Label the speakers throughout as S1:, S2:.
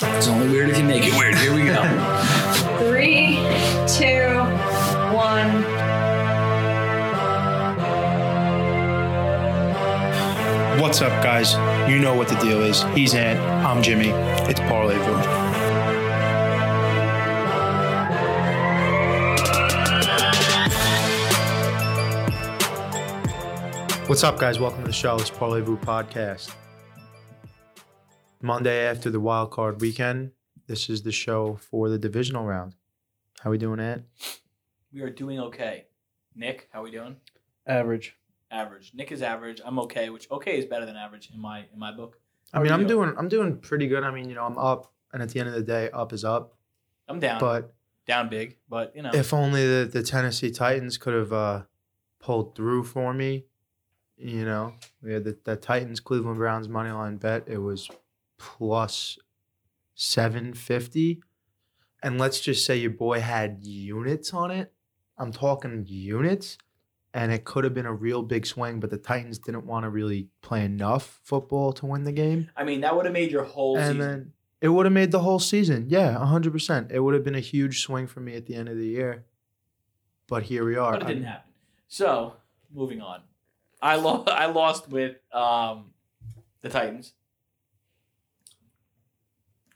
S1: It's only weird if you make it weird. Here we go.
S2: Three, two, one.
S3: What's up, guys? You know what the deal is. He's Ant. I'm Jimmy. It's Parlay Vu. What's up, guys? Welcome to the show. It's Parlay Vu Podcast. Monday after the wild card weekend, this is the show for the divisional round. How we doing, Ant?
S4: We are doing okay. Nick, how we doing?
S3: Average.
S4: Average. Nick is average. I'm okay, which okay is better than average in my in my book.
S3: I mean, I'm
S4: you
S3: doing I'm doing pretty good. I mean, you know, I'm up, and at the end of the day, up is up.
S4: I'm down,
S3: But
S4: down big, but you know,
S3: if only the, the Tennessee Titans could have uh, pulled through for me. You know, we had the, the Titans Cleveland Browns money line bet. It was plus seven fifty, and let's just say your boy had units on it. I'm talking units, and it could have been a real big swing, but the Titans didn't want to really play enough football to win the game,
S4: I mean that would have made your whole
S3: and
S4: season.
S3: then it would have made the whole season. Yeah, hundred percent. It would have been a huge swing for me at the end of the year. But here we are.
S4: but it didn't happen. So moving on, I lost. I lost with um, the Titans.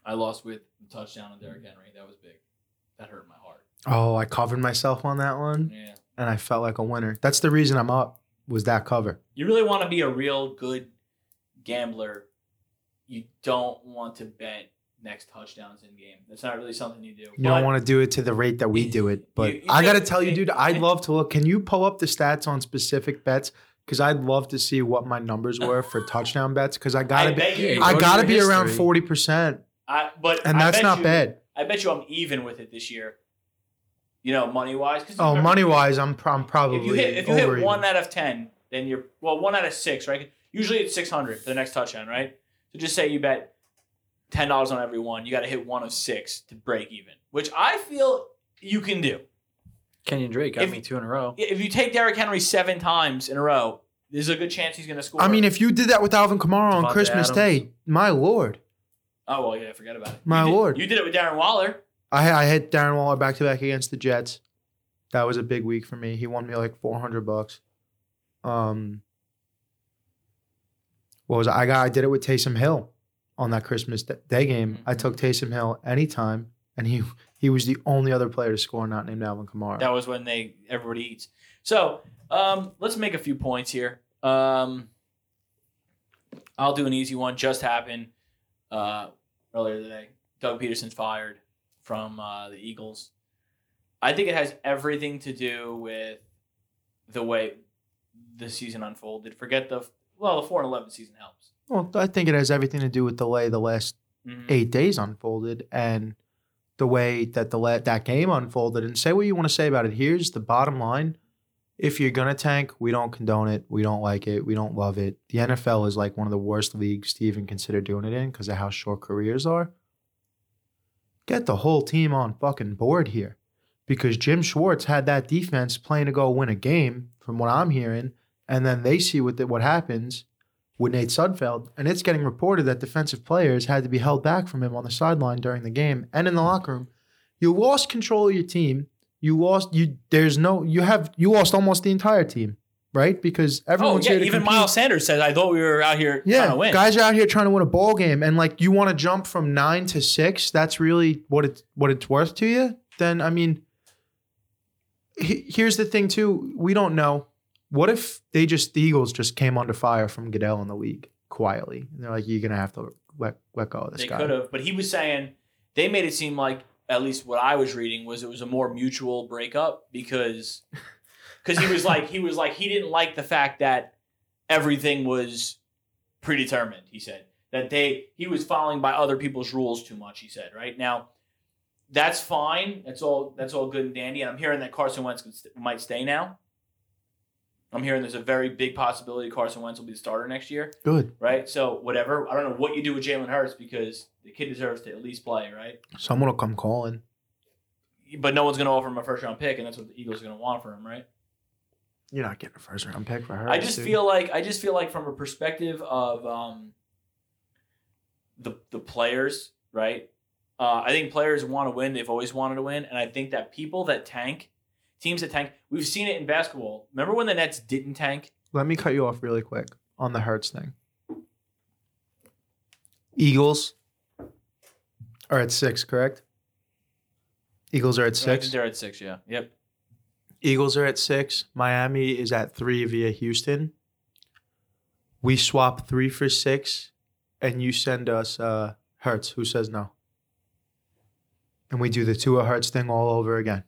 S4: I lost with the touchdown on Derrick mm-hmm. Henry. That was big. That hurt my heart.
S3: Oh, I covered myself on that one,
S4: Yeah.
S3: and I felt like a winner. That's the reason I'm up. Was that cover?
S4: You really want to be a real good gambler. You don't want to bet next touchdowns in game. That's not really something you do.
S3: You don't want to do it to the rate that we do it, but
S4: You- you
S3: I got to tell you, dude, I'd love to look. Can you pull up the stats on specific bets? Because I'd love to see what my numbers were for touchdown bets. Because I gotta
S4: I
S3: be,
S4: bet.
S3: I gotta
S1: your
S3: be around forty percent,
S4: I, but
S3: and
S4: I
S3: that's
S4: bet
S3: not
S4: you-
S3: bad.
S4: I bet you I'm even with it this year. You know, money wise.
S3: Oh, money wise, I'm, pro- I'm probably
S4: If you hit if you
S3: over
S4: hit one
S3: even.
S4: out of ten, then you're well one out of six, right? Usually it's six hundred for the next touchdown, right? So just say you bet ten dollars on every one, you got to hit one of six to break even, which I feel you can do.
S1: Kenyon Drake got
S4: If-
S1: me two in a row.
S4: If you take Derrick Henry seven times in a row, there's a good chance he's going to score.
S3: I mean, if you did that with Alvin Kamara on Christmas
S1: Adams.
S3: Day, my lord,
S4: oh well, yeah, forget about it.
S3: My
S4: You did-
S3: lord.
S4: you did it with Darren Waller.
S3: I I hit Darren Waller back to back against the Jets. That was a big week for me. He won me like four hundred bucks. Um, what was it? I got? I did it with Taysom Hill on that Christmas Day game. I took Taysom Hill anytime, and he he was the only other player to score not named Alvin Kamara.
S4: That was when they everybody eats. So um, let's make a few points here. Um, I'll do an easy one. Just happened uh, earlier today. Doug Pederson's fired from uh, the Eagles. I think it has everything to do with the way the season unfolded. Forget the well, the four and eleven season helps.
S3: well, I think it has everything to do with the way the last
S4: Mhm.
S3: eight days unfolded and the way that the la- that game unfolded. And say what you want to say about it. Here's the bottom line: if you're gonna tank, we don't condone it. We don't like it. We don't love it. The NFL is like one of the worst leagues to even consider doing it in because of how short careers are. Get the whole team on fucking board here, because Jim Schwartz had that defense playing to go win a game, from what I'm hearing, and then they see what the, what happens with Nate Sudfeld, and it's getting reported that defensive players had to be held back from him on the sideline during the game and in the locker room. You lost control of your team. You lost you. There's no. You have you lost almost the entire team, right? Because
S4: Oh
S3: everyone's
S4: yeah,
S3: here to
S4: even
S3: compete.
S4: Miles Sanders said, "I thought we were out here trying
S3: Yeah,
S4: to win."
S3: guys are out here trying to win a ball game, and like you want to jump from nine to six. That's really what it's what it's worth to you. Then I mean, he- here's the thing too. We don't know. What if they just the Eagles just came under fire from Goodell in the league quietly, and they're like, "You're gonna have to let let go of this
S4: they
S3: guy."
S4: could have, but he was saying they made it seem like at least what I was reading was it was a more mutual breakup because because he was like he was like he didn't like the fact that everything was predetermined. He said that they he was following by other people's rules too much. He said right now. That's fine. That's all. That's all good and dandy. And I'm hearing that Carson Wentz could st- might stay now. I'm hearing there's a very big possibility Carson Wentz will be the starter next year
S3: Good.
S4: right? So whatever. I don't know what you do with Jalen Hurts because the kid deserves to at least play, right?
S3: Someone will come calling.
S4: But no one's going to offer him a first round pick, and that's what the Eagles are going to want for him, right?
S3: You're not getting a first round pick for her.
S4: I just feel like I just feel like from a perspective of um, the the players, right? Uh, I think players want to win. They've always wanted to win, and I think that people that tank, teams that tank, we've seen it in basketball. Remember when the Nets didn't tank?
S3: Let me cut you off really quick on the Hurts thing. Eagles are at six, correct? Eagles are at six.
S4: they're at six. Yeah. Yep.
S3: Eagles are at six. Miami is at three via Houston. We swap three for six, and you send us uh, Hurts. Who says no? And we do the Tua Hurts thing all over again.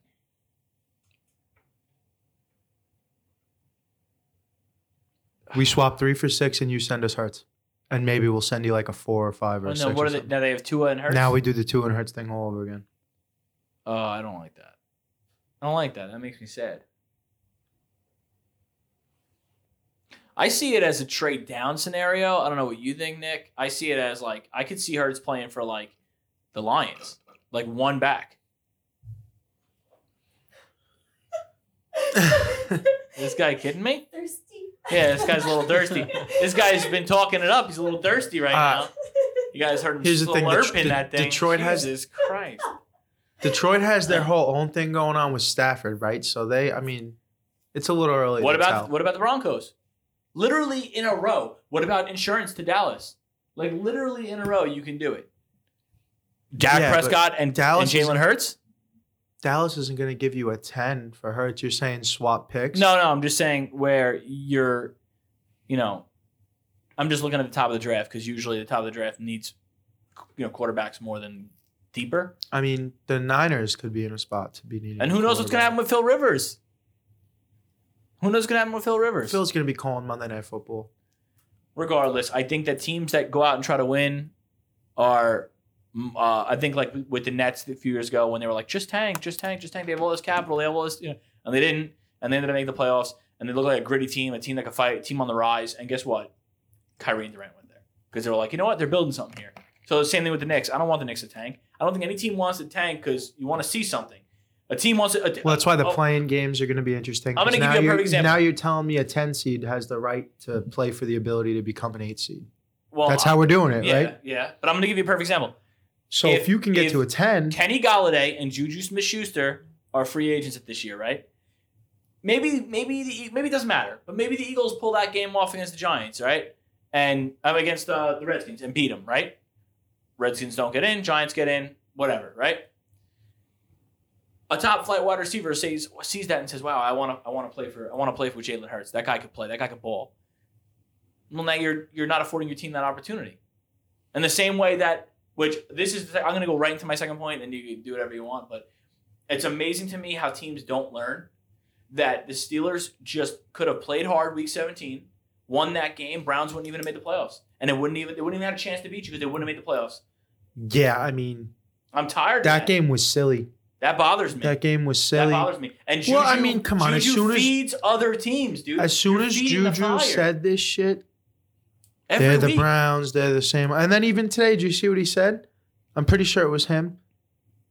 S3: We swap three for six, and you send us Hurts, and maybe we'll send you like a four or five or a
S4: no,
S3: six.
S4: what
S3: or
S4: are they?
S3: something.
S4: Now they have Tua and Hurts.
S3: Now we do the Tua and Hurts thing all over again.
S4: Oh, I don't like that. I don't like that. That makes me sad. I see it as a trade down scenario. I don't know what you think, Nick. I see it as like I could see Hurts playing for like the Lions, like one back. This guy kidding me?
S2: Thirsty.
S4: Yeah, this guy's a little thirsty. This guy's been talking it up. He's a little thirsty right
S3: Uh,
S4: now. You guys heard him
S3: here's the thing,
S4: slurping
S3: Det-
S4: that thing.
S3: Detroit has-
S4: Jesus Christ.
S3: Detroit has their whole own thing going on with Stafford, right? So they, I mean, it's a little early.
S4: What
S3: to
S4: about
S3: tell.
S4: what about the Broncos? Literally in a row. What about insurance to Dallas? Like literally in a row, you can do it. Dak
S3: Yeah,
S4: Prescott and,
S3: Dallas
S4: and Jalen Hurts?
S3: Dallas isn't going to give you a 10 for Hurts. You're saying swap picks?
S4: No, no, I'm just saying where you're, you know, I'm just looking at the top of the draft because usually the top of the draft needs, you know, quarterbacks more than deeper.
S3: I mean, the Niners could be in a spot to be needing.
S4: And who knows what's going to happen with Phil Rivers? Who knows what's going to happen with Phil Rivers?
S3: Phil's going to be calling Monday Night Football.
S4: regardless, I think that teams that go out and try to win are, uh, I think like with the Nets a few years ago when they were like, just tank, just tank, just tank. They have all this capital, they have all this, you know, and they didn't, and they ended up making the playoffs, and they look like a gritty team, a team that could fight, a team on the rise. And guess what? Kyrie and Durant went there because they were like, you know what, they're building something here. So the same thing with the Knicks. I don't want the Knicks to tank. I don't think any team wants to tank because you want to see something. A team wants to. A,
S3: Well, that's why the
S4: oh,
S3: playing games are going to be interesting.
S4: I'm gonna
S3: 'cause
S4: give
S3: now
S4: you a
S3: you're-
S4: perfect example.
S3: Now you're telling me a 10 seed has the right to play for the ability to become an 8 seed.
S4: Well,
S3: That's how we're doing it,
S4: yeah,
S3: right?
S4: Yeah, but I'm going to give you a perfect example.
S3: So
S4: If-
S3: if, you can get to a 10,
S4: Kenny Golladay and Juju Smith-Schuster are free agents at this year, right? Maybe, maybe the maybe it doesn't matter, but maybe the Eagles pull that game off against the Giants, right? And um, against uh, the Redskins and beat them, right? Redskins don't get in, Giants get in, whatever, right? A top flight wide receiver sees sees that and says, "Wow, I want to I want to play for I want to play for Jalen Hurts. That guy could play. That guy could ball." Well, now you're you're not affording your team that opportunity. In the same way that which this is I'm going to go right into my second point and you can do whatever you want, but it's amazing to me how teams don't learn that the Steelers just could have played hard week 17, won that game, Browns wouldn't even have made the playoffs. And it wouldn't even they wouldn't even have a chance to beat you because they wouldn't have made the playoffs.
S3: yeah, I mean,
S4: I'm tired
S3: that
S4: that.
S3: game was silly.
S4: That bothers me.
S3: That game was silly.
S4: That bothers me. And Juju,
S3: Well, I mean, come on, as
S4: Juju
S3: soon as-
S4: feeds other teams, dude.
S3: As soon
S4: You're
S3: as Juju said this shit,
S4: Every
S3: they're the
S4: week.
S3: Browns, they're the same. And then even today, do you see what he said? I'm pretty sure it was him.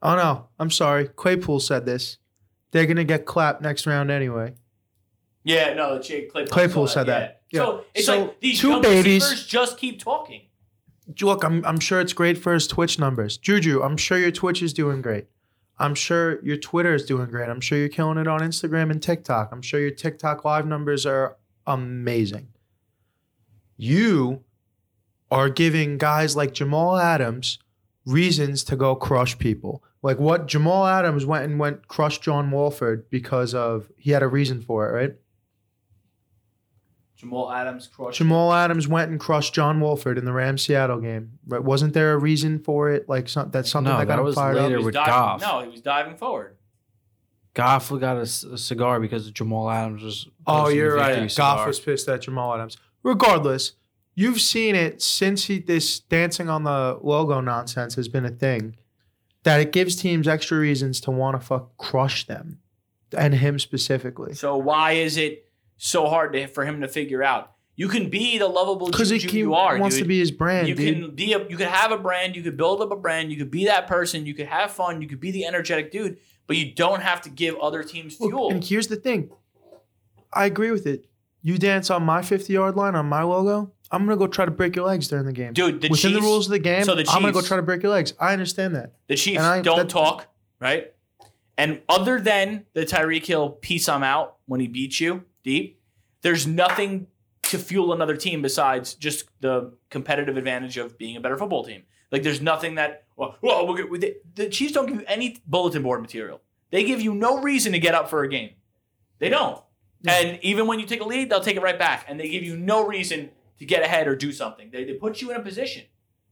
S3: Oh no, I'm sorry. Claypool said this. They're gonna get clapped next round anyway.
S4: Yeah, no, Jake Claypool,
S3: Claypool said that.
S4: Yeah. So it's
S3: So,
S4: like these
S3: two babies-
S4: just keep talking.
S3: Look, I'm I'm sure it's great for his Twitch numbers. Juju, I'm sure your Twitch is doing great. I'm sure your Twitter is doing great. I'm sure you're killing it on Instagram and TikTok. I'm sure your TikTok live numbers are amazing. You are giving guys like Jamal Adams reasons to go crush people. Like what Jamal Adams went and went crush John Wolford because of he had a reason for it, right?
S4: Jamal Adams crushed.
S3: Jamal Adams went and crushed John Wolford in the Rams Seattle game. Right? Wasn't there a reason for it? Like some, that's something
S1: No,
S3: that got
S1: that
S3: him
S1: was
S3: fired
S4: He
S1: later
S3: up.
S1: with
S4: diving,
S1: Goff.
S4: No, he was diving forward.
S1: Goff got a, s- a cigar because Jamal Adams was.
S3: Oh, you're right.
S1: victory
S3: Goff
S1: cigar.
S3: was pissed at Jamal Adams. Regardless, you've seen it since he this dancing on the logo nonsense has been a thing. That it gives teams extra reasons to want to fuck crush them, and him specifically.
S4: So why is it so hard to, for him to figure out? You can be the lovable
S3: Because he
S4: you are,
S3: wants
S4: dude.
S3: to be his brand,
S4: you
S3: dude.
S4: can be a, you could have a brand, you could build up a brand, you could be that person, you could have fun, you could be the energetic dude, but you don't have to give other teams
S3: Look,
S4: fuel.
S3: and here's the thing. I agree with it. You dance on my 50 yard line on my logo, I'm gonna go try to break your legs during the game.
S4: Dude, the
S3: Within
S4: Chiefs,
S3: the rules of the game,
S4: so the
S3: I'm gonna go try to break your legs. I understand that.
S4: The Chiefs
S3: I-
S4: don't
S3: that-
S4: talk, right? And other than the Tyreek Hill piece I'm out when he beats you deep, there's nothing to fuel another team besides just the competitive advantage of being a better football team. Like there's nothing that well, well we'll the Chiefs don't give you any bulletin board material. They give you no reason to get up for a game. They don't. And even when you take a lead, they'll take it right back. And they give you no reason to get ahead or do something. They, they put you in a position.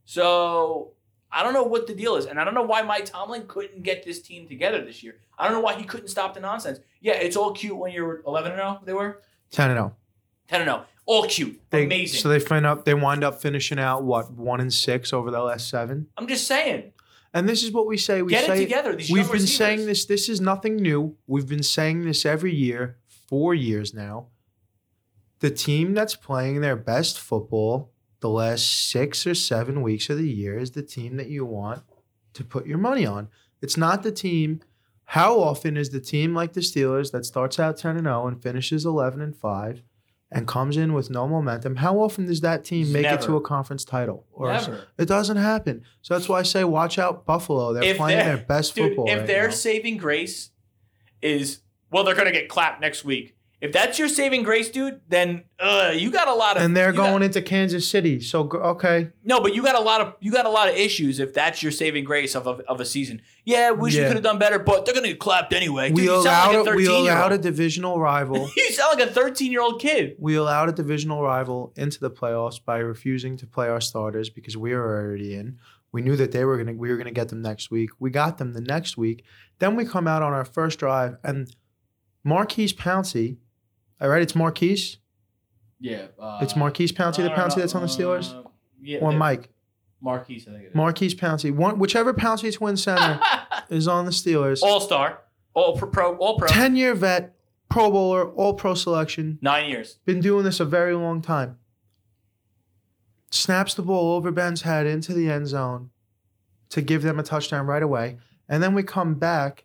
S4: So I don't know what the deal is. And I don't know why Mike Tomlin couldn't get this team together this year. I don't know why he couldn't stop the nonsense. Yeah, it's all cute when you're 11 and 0, they were?
S3: Ten and zero.
S4: 10 and 0. All cute.
S3: They,
S4: Amazing.
S3: So they find up. They wind up finishing out what one and six over the last seven.
S4: I'm just saying.
S3: And this is what we say. We
S4: Get
S3: say
S4: it together. These
S3: We've been
S4: receivers.
S3: saying this. This is nothing new. We've been saying this every year, four years now. The team that's playing their best football the last six or seven weeks of the year is the team that you want to put your money on. It's not the team. How often is the team like the Steelers that starts out 10 and 0 and finishes 11 and 5 and comes in with no momentum? How often does that team make it to a conference title? Or
S4: Never.
S3: it doesn't happen. So that's why I say watch out Buffalo. They're
S4: If
S3: playing
S4: they're-
S3: their best
S4: Dude,
S3: football.
S4: if
S3: right
S4: their
S3: now.
S4: saving grace is, well, they're going to get clapped next week. If that's your saving grace, dude, then uh, you got a lot of
S3: and they're
S4: you got-
S3: going into Kansas City. So okay,
S4: No, but you got a lot of you got a lot of issues if that's your saving grace of a, of a season. Yeah, wish you
S3: Yeah.
S4: could have done better, but they're gonna get clapped anyway. Dude,
S3: we allowed
S4: like a
S3: a, we allowed a divisional rival.
S4: You sound like a thirteen year old kid.
S3: we allowed a divisional rival into the playoffs by refusing to play our starters because we were already in. We knew that they were gonna we were gonna get them next week. We got them the next week. Then we come out on our first drive and Maurkice Pouncey. All right, it's Maurkice.
S4: Yeah, uh,
S3: It's Maurkice Pouncey, the Pouncey that's on the Steelers,
S4: yeah,
S3: or Mike
S4: Maurkice, I think. It is.
S3: Maurkice Pouncey. One, whichever Pouncey twin center is on the Steelers.
S4: all star, all pro, pro, all pro.
S3: Ten year vet, Pro Bowler, All Pro selection.
S4: Nine years.
S3: Been doing this a very long time. Snaps the ball over Ben's head into the end zone to give them a touchdown right away. And then we come back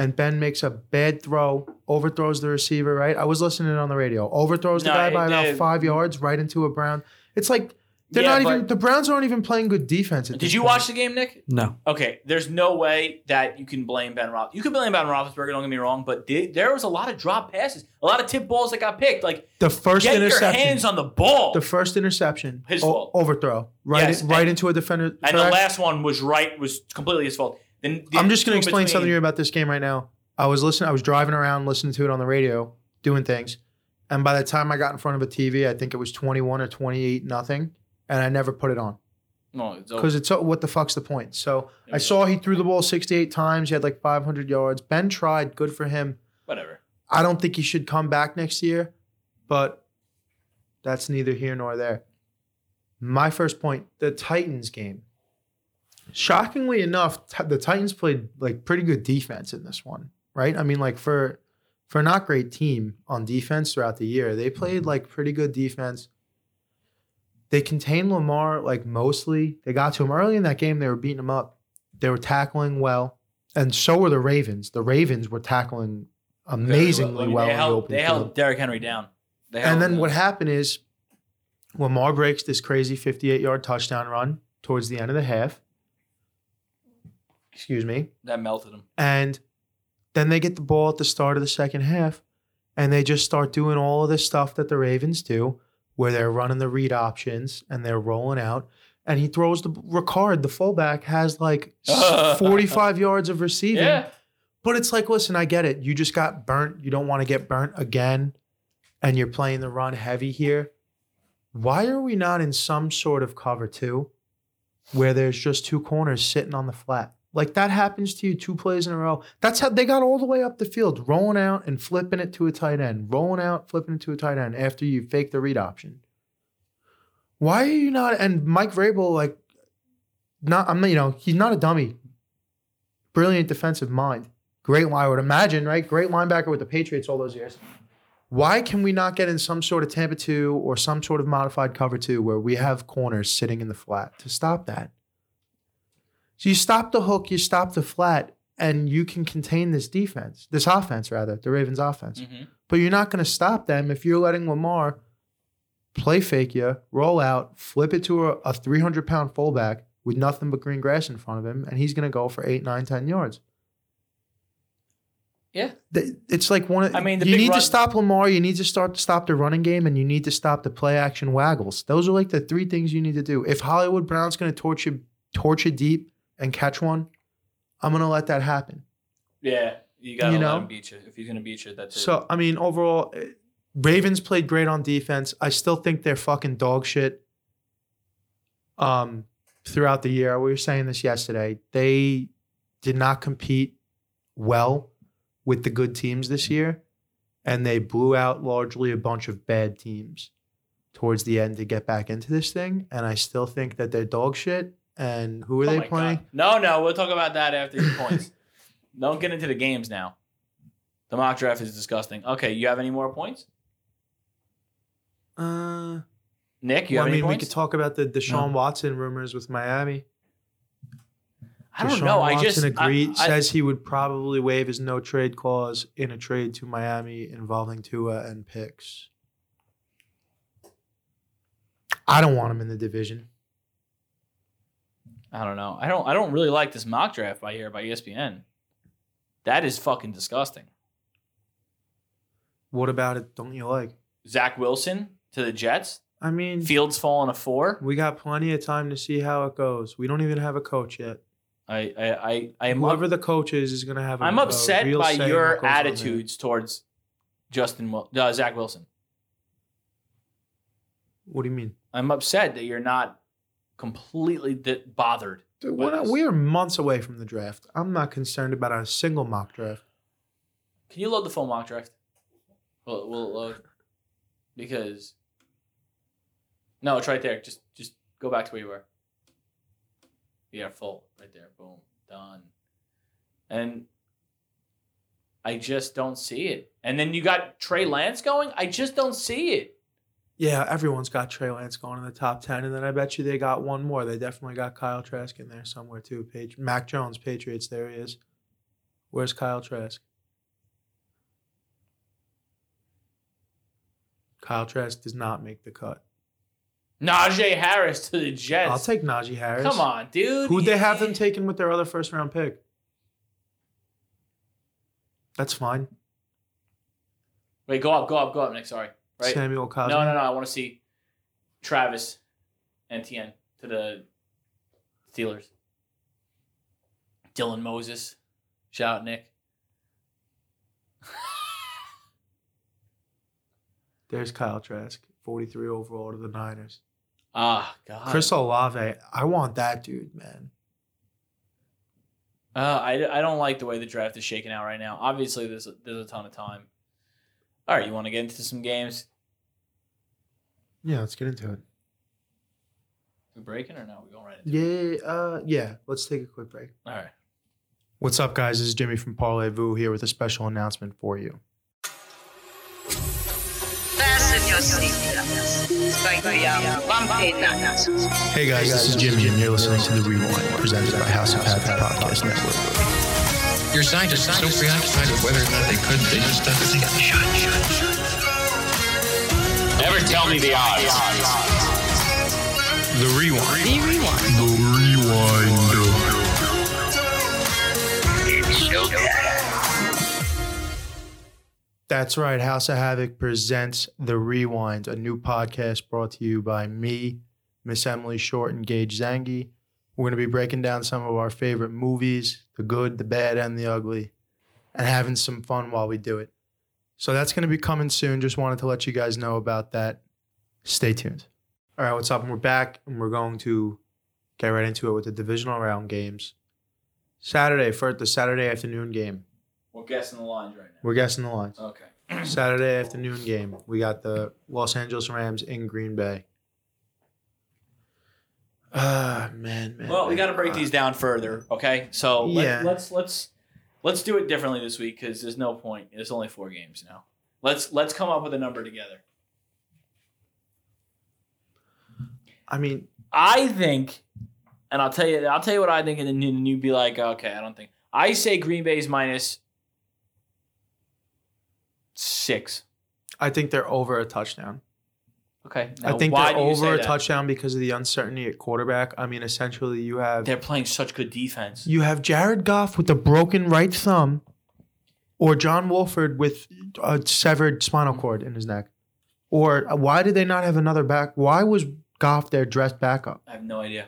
S3: and Ben makes a bad throw, overthrows the receiver, right? I was listening on the radio. Overthrows the guy by
S4: it-
S3: about five yards right into a Brown. It's like they're
S4: Yeah,
S3: not even the Browns aren't even playing good defense. At
S4: Did
S3: this
S4: you
S3: point.
S4: watch the game, Nick?
S1: No.
S4: Okay, there's no way that you can blame Ben Roth. You can blame Ben Roethlisberger. Don't get me wrong, but the- there was a lot of drop passes, a lot of tip balls that got picked. Like
S3: the first
S4: get your
S3: interception?
S4: hands on the ball.
S3: the first interception,
S4: His
S3: o-
S4: fault.
S3: overthrow, right,
S4: Yes,
S3: in- right
S4: and-
S3: into a defender.
S4: and the last one was right, was completely his fault. Then the
S3: I'm just going to explain
S4: between-
S3: something to you about this game right now. I was listening. I was driving around, listening to it on the radio, doing things, and by the time I got in front of a TV, I think it was 21 or 28 nothing, and I never put it on
S4: No, it's
S3: because it's what the fuck's the point? So I saw he threw the ball 68 times. He had like 500 yards. Ben tried. Good for him.
S4: whatever.
S3: I don't think he should come back next year, but that's neither here nor there. My first point the Titans game. Shockingly enough, the Titans played like pretty good defense in this one, right? I mean, like for for not great team on defense throughout the year, they played like pretty good defense. They contained Lamar like mostly. They got to him early in that game. They were beating him up. They were tackling well, and so were the Ravens. The Ravens were tackling amazingly well.
S4: They
S3: in the
S4: held,
S3: open
S4: they
S3: field.
S4: held Derrick Henry down. Held
S3: And then
S4: him
S3: what happened is Lamar breaks this crazy 58 yard touchdown run towards the end of the half. Excuse me.
S4: That melted them.
S3: And then they get the ball at the start of the second half and they just start doing all of this stuff that the Ravens do where they're running the read options and they're rolling out. And he throws the Ricard, the fullback, has like 45 yards of receiving.
S4: Yeah.
S3: But it's like, listen, I get it. You just got burnt. You don't want to get burnt again. And you're playing the run heavy here. Why are we not in some sort of cover two where there's just two corners sitting on the flat? Like that happens to you two plays in a row. That's how they got all the way up the field, rolling out and flipping it to a tight end, rolling out, flipping it to a tight end after you fake the read option. Why are you not? And Mike Vrabel, like, not I'm you know, he's not a dummy. Brilliant defensive mind. Great, I would imagine, right? Great linebacker with the Patriots all those years. Why can we not get in some sort of Tampa 2 or some sort of modified cover 2 where we have corners sitting in the flat to stop that? So you stop the hook, you stop the flat, and you can contain this defense, this offense, rather, the Ravens offense.
S4: Mhm.
S3: But you're not going to stop them if you're letting Lamar play fake you, roll out, flip it to a, a 300 pound fullback with nothing but green grass in front of him, and he's going to go for eight, nine, 10 yards.
S4: Yeah.
S3: It's like one of
S4: I mean, the
S3: you need
S4: run-
S3: to stop Lamar, you need to start to stop the running game, and you need to stop the play action waggles. Those are like the three things you need to do. If Hollywood Brown's going to torch you deep and catch one, I'm to let that happen.
S4: Yeah, you gotta
S3: You
S4: let
S3: know?
S4: him beat you. If he's gonna beat you, that's it.
S3: So I mean, overall, eh, Ravens played great on defense. I still think they're fucking dog shit. Um, throughout the year, we were saying this yesterday. They did not compete well with the good teams this year, and they blew out largely a bunch of bad teams towards the end to get back into this thing. And I still think that they're dog shit. And who are
S4: Oh
S3: they playing?
S4: God. No, no, we'll talk about that after your points. Don't get into the games now. The mock draft is disgusting. Okay, you have any more points?
S3: Uh,
S4: Nick, you
S3: well,
S4: have
S3: I mean, we could talk about the Deshaun Watson rumors with Miami.
S4: I don't
S3: Deshaun
S4: know. I
S3: Watson
S4: just
S3: agreed.
S4: I, I,
S3: says he would probably waive his no trade clause in a trade to Miami involving Tua and picks. I don't want him in the division.
S4: I don't know. I don't. I don't really like this mock draft by here by ESPN. That is fucking disgusting.
S3: What about it? Don't you like?
S4: Zach Wilson to the Jets.
S3: I mean,
S4: Fields falling a four.
S3: we got plenty of time to see how it goes. We don't even have a coach yet.
S4: I I I, I am
S3: Whoever
S4: up,
S3: the coach is is going to have. a-
S4: I'm upset by your
S3: what goes on there.
S4: attitudes towards Justin uh, Zach Wilson.
S3: What do you mean?
S4: I'm upset that you're not completely di- bothered.
S3: Dude,
S4: by
S3: we're, not- we are months away from the draft. I'm not concerned about a single mock draft.
S4: Can you load the full mock draft? We'll, we'll load because no, it's right there. Just just go back to where you were. Yeah, full right there. Boom, done. And I just don't see it. And then you got Trey Lance going. I just don't see it.
S3: Yeah, everyone's got Trey Lance going in the top ten, and then I bet you they got one more. They definitely got Kyle Trask in there somewhere too. Page Mac Jones, Patriots. There he is. Where's Kyle Trask? Kyle Trask does not make the cut.
S4: Najee Harris to the Jets.
S3: I'll take Najee Harris.
S4: Come on, dude.
S3: Who'd they have them taken with their other first round pick? That's fine.
S4: Wait, go up, go up, go up, Nick. Sorry. Right.
S3: Samuel Cosmi.
S4: No, no, no. I want to see Travis Etienne to the Steelers. Dylan Moses. Shout out, Nick.
S3: There's Kyle Trask, 43 overall to the Niners.
S4: Ah, God.
S3: Chris Olave, I want that dude, man.
S4: Uh, I, I don't like the way the draft is shaking out right now. Obviously, there's a, there's a ton of time. All right, you want to get into some games?
S3: Yeah, let's get into it.
S4: We breaking or no? We going right into it?
S3: Yeah, uh, yeah. Let's take a quick break.
S4: All right.
S3: What's up, guys? This is Jimmy from Parlez-Vous here with a special announcement for you.
S5: Fasten your seatbelts. It's going to be a bumpy night.
S3: Hey guys, this is Jimmy, and you're listening to The Rewind, presented by House of Havoc Podcast Network.
S6: Your scientists are so preoccupied with whether or not they could, they just uh, don't think.
S7: Never tell me the odds.
S3: The Rewind. The Rewind. The Rewind. That's right. House of Havoc presents The Rewind, a new podcast brought to you by me, Miss Emily Short, and Gage Zangi. We're going to be breaking down some of our favorite movies the good, the bad, and the ugly, and having some fun while we do it. So that's going to be coming soon. Just wanted to let you guys know about that. Stay tuned. All right, what's up? And we're back, and we're going to get right into it with the divisional round games. Saturday, for the Saturday afternoon game.
S4: We're guessing the lines right now.
S3: We're guessing the lines.
S4: Okay.
S3: Saturday afternoon game. We got the Los Angeles Rams in Green Bay. Ah, man, man.
S4: Well, we got to break these down further. Okay. So let,
S3: Yeah.
S4: let's let's let's do it differently this week because there's no point. It's only four games now. Let's let's come up with a number together.
S3: I mean,
S4: I think, and I'll tell you, I'll tell you what I think, and then you- you'd be like, okay, I don't think. I say Green Bay's minus six.
S3: I think they're over a touchdown.
S4: Okay.
S3: I think
S4: why
S3: they're
S4: do you say
S3: over a
S4: that?
S3: touchdown because of the uncertainty at quarterback. I mean, essentially, you have
S4: They're playing such good defense.
S3: you have Jared Goff with a broken right thumb, or John Wolford with a severed spinal cord in his neck, or uh, why did they not have another back? Why was Goff their dressed backup?
S4: I have no idea.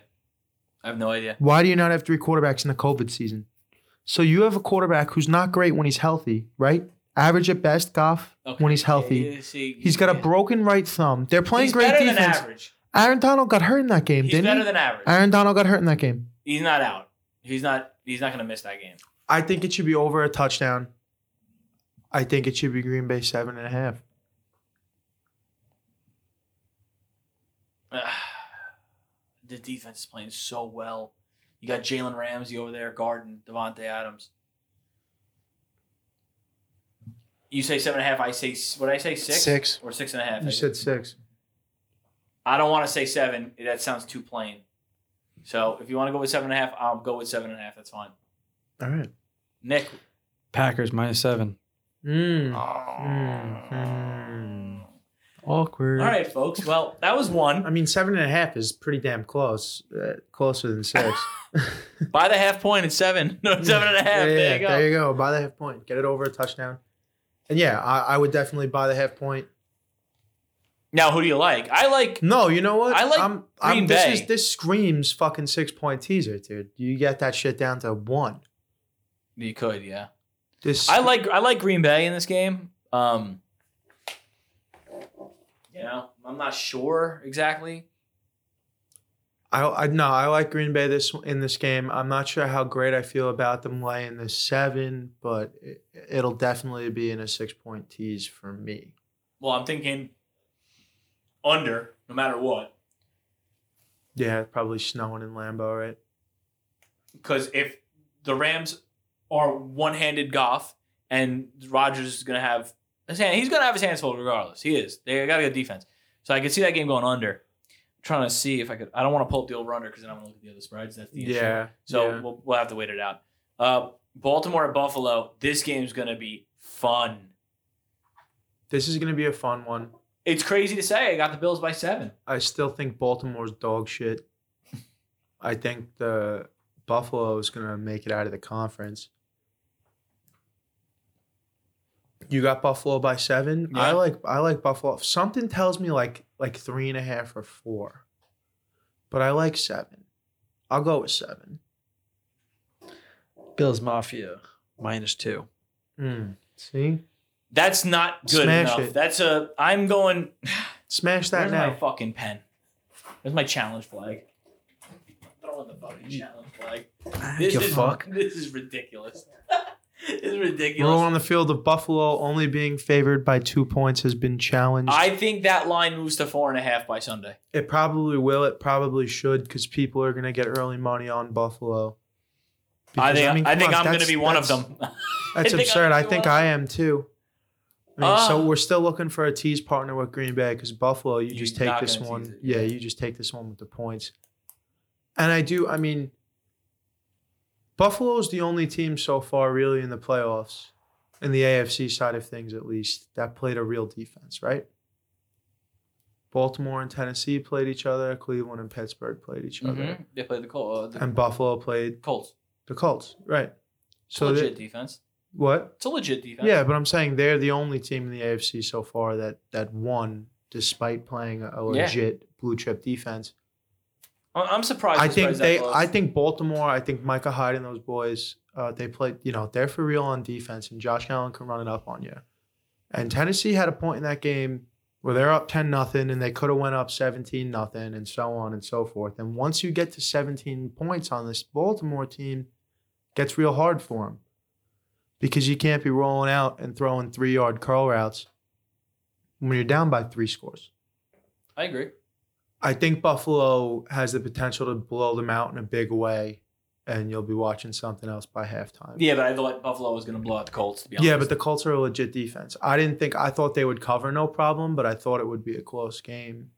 S4: I have no idea.
S3: Why do you not have three quarterbacks in the COVID season? So you have a quarterback who's not great when he's healthy, right? Average at best, Goff
S4: Okay.
S3: when he's healthy.
S4: Yeah, yeah, see,
S3: He's got a broken right thumb. They're playing
S4: He's
S3: great
S4: better
S3: defense.
S4: than average.
S3: Aaron Donald got hurt in that game,
S4: He's
S3: didn't
S4: better
S3: he?
S4: than average.
S3: Aaron Donald got hurt in that game.
S4: He's not out. He's not. He's not going to miss that game.
S3: I think it should be over a touchdown. I think it should be Green Bay seven and a half.
S4: the defense is playing so well. You got Jalen Ramsey over there guarding Davante Adams. You say seven and a half. I say what? I say six.
S3: Six.
S4: or six and a half.
S3: You
S4: I
S3: said six.
S4: I don't want to say seven. That sounds too plain. So if you want to go with seven and a half, I'll go with seven and a half. That's fine.
S3: All right.
S4: Nick.
S1: Packers minus seven.
S3: Mm.
S4: Oh.
S3: Mm. Awkward.
S4: All right, folks. Well, that was one.
S3: I mean, seven and a half is pretty damn close. Uh, closer than six.
S4: By the half point, it's seven. No, seven and a half.
S3: Yeah, yeah,
S4: there you go.
S3: There you go. Buy the half point. Get it over a touchdown. And yeah, I, I would definitely buy the half point.
S4: Now, who do you like? I like.
S3: No, you know what?
S4: I like
S3: I'm,
S4: Green
S3: I'm, this
S4: Bay.
S3: Is, this screams fucking six point teaser, dude. You get that shit down to one.
S4: You could, yeah.
S3: This
S4: I like I like Green Bay in this game. Um, you know, I'm not sure exactly.
S3: I, I no, I like Green Bay this in this game. I'm not sure how great I feel about them laying the seven, but it, it'll definitely be in a six point tease for me.
S4: Well, I'm thinking under, no matter what,
S3: Yeah, probably snowing in Lambeau, right?
S4: because if the Rams are one-handed Goff and Rodgers is going to have his hand, he's going to have his hands full regardless. He is. They got a good defense, so I could see that game going under. Trying to see if I could. I don't want to pull up the over under because then I'm going to look at the other spreads. That's the issue.
S3: Yeah.
S4: So
S3: yeah.
S4: we'll, we'll have to wait it out. Uh, Baltimore at Buffalo. This game's gonna be fun.
S3: this is gonna be a fun one.
S4: It's crazy to say I got the Bills by seven.
S3: I still think Baltimore's dog shit. I think the Buffalo is gonna make it out of the conference. You got Buffalo by seven. I like I like Buffalo. Something tells me like like three and a half or four, but I like seven. I'll go with seven.
S1: Bills Mafia minus two.
S3: Mm. See,
S4: That's not good
S3: Smash
S4: enough.
S3: it.
S4: That's a. I'm going.
S3: smash that
S4: Where's my fucking pen? There's my challenge flag. Throw in the fucking challenge flag. This
S1: Give
S4: is
S1: fuck.
S4: This is ridiculous. this ridiculous.
S3: Rule on the field of Buffalo only being favored by two points has been challenged.
S4: I think that line moves to four and a half by Sunday.
S3: It probably will. It probably should because people are going to get early money on Buffalo.
S4: I think. I,
S3: mean, come
S4: think
S3: on,
S4: I'm going to be one of them.
S3: That's
S4: I
S3: absurd. I think I am too. I mean, so
S4: Ah.
S3: we're still looking for a tease partner with Green Bay because Buffalo, you just take this one. yeah. you just take this one with the points. And I do. I mean, Buffalo is the only team so far, really, in the playoffs, in the AFC side of things, at least, that played a real defense, right? Baltimore and Tennessee played each other. Cleveland and Pittsburgh played each other,
S4: Mhm. They played the, Colts. uh,
S3: and Buffalo played
S4: Colts.
S3: the Colts, right?
S4: It's
S3: So
S4: a
S3: they-
S4: legit defense.
S3: what?
S4: It's a legit defense.
S3: Yeah, but I'm saying they're the only team in the AFC so far that that won despite playing a
S4: Yeah.
S3: legit blue chip defense.
S4: I'm surprised.
S3: I think they. I think Baltimore, I think Micah Hyde and those boys, uh, they played. you know, they're for real on defense and Josh Allen can run it up on you. And Tennessee had a point in that game where they're up 10 nothing and they could have went up 17 nothing and so on and so forth. And once you get to 17 points on this Baltimore team, it gets real hard for them because you can't be rolling out and throwing three yard curl routes when you're down by three scores.
S4: I agree.
S3: I think Buffalo has the potential to blow them out in a big way, and you'll be watching something else by halftime.
S4: Yeah, but I thought Buffalo was going to blow out the Colts. To be honest.
S3: Yeah, but the Colts are a legit defense. I didn't think I thought they would cover no problem, but I thought it would be a close game.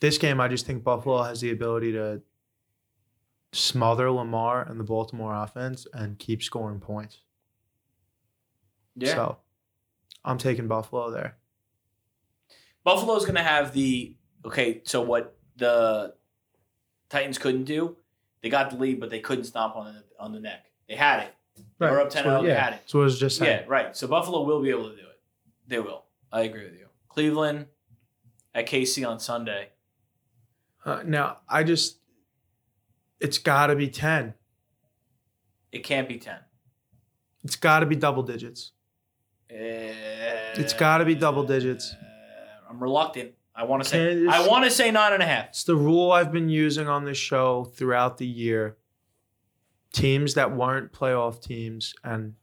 S3: This game, I just think Buffalo has the ability to smother Lamar and the Baltimore offense and keep scoring points.
S4: yeah.
S3: So I'm taking Buffalo there.
S4: Buffalo's going to have the okay. So what the Titans couldn't do, they got the lead, but they couldn't stomp on the on the neck. They had it. They were up 10
S3: so,
S4: They
S3: yeah.
S4: had it.
S3: So it was just.
S4: Yeah, right. So Buffalo will be able to do it. They will. I agree with you. Cleveland at KC on Sunday.
S3: Uh, now I just, it's got to be ten.
S4: It can't be ten.
S3: It's got to be double digits.
S4: It's
S3: gotta be double digits.
S4: I'm reluctant. I want to say. I want to say nine and a half.
S3: It's the rule I've been using on this show throughout the year. Teams that weren't playoff teams, and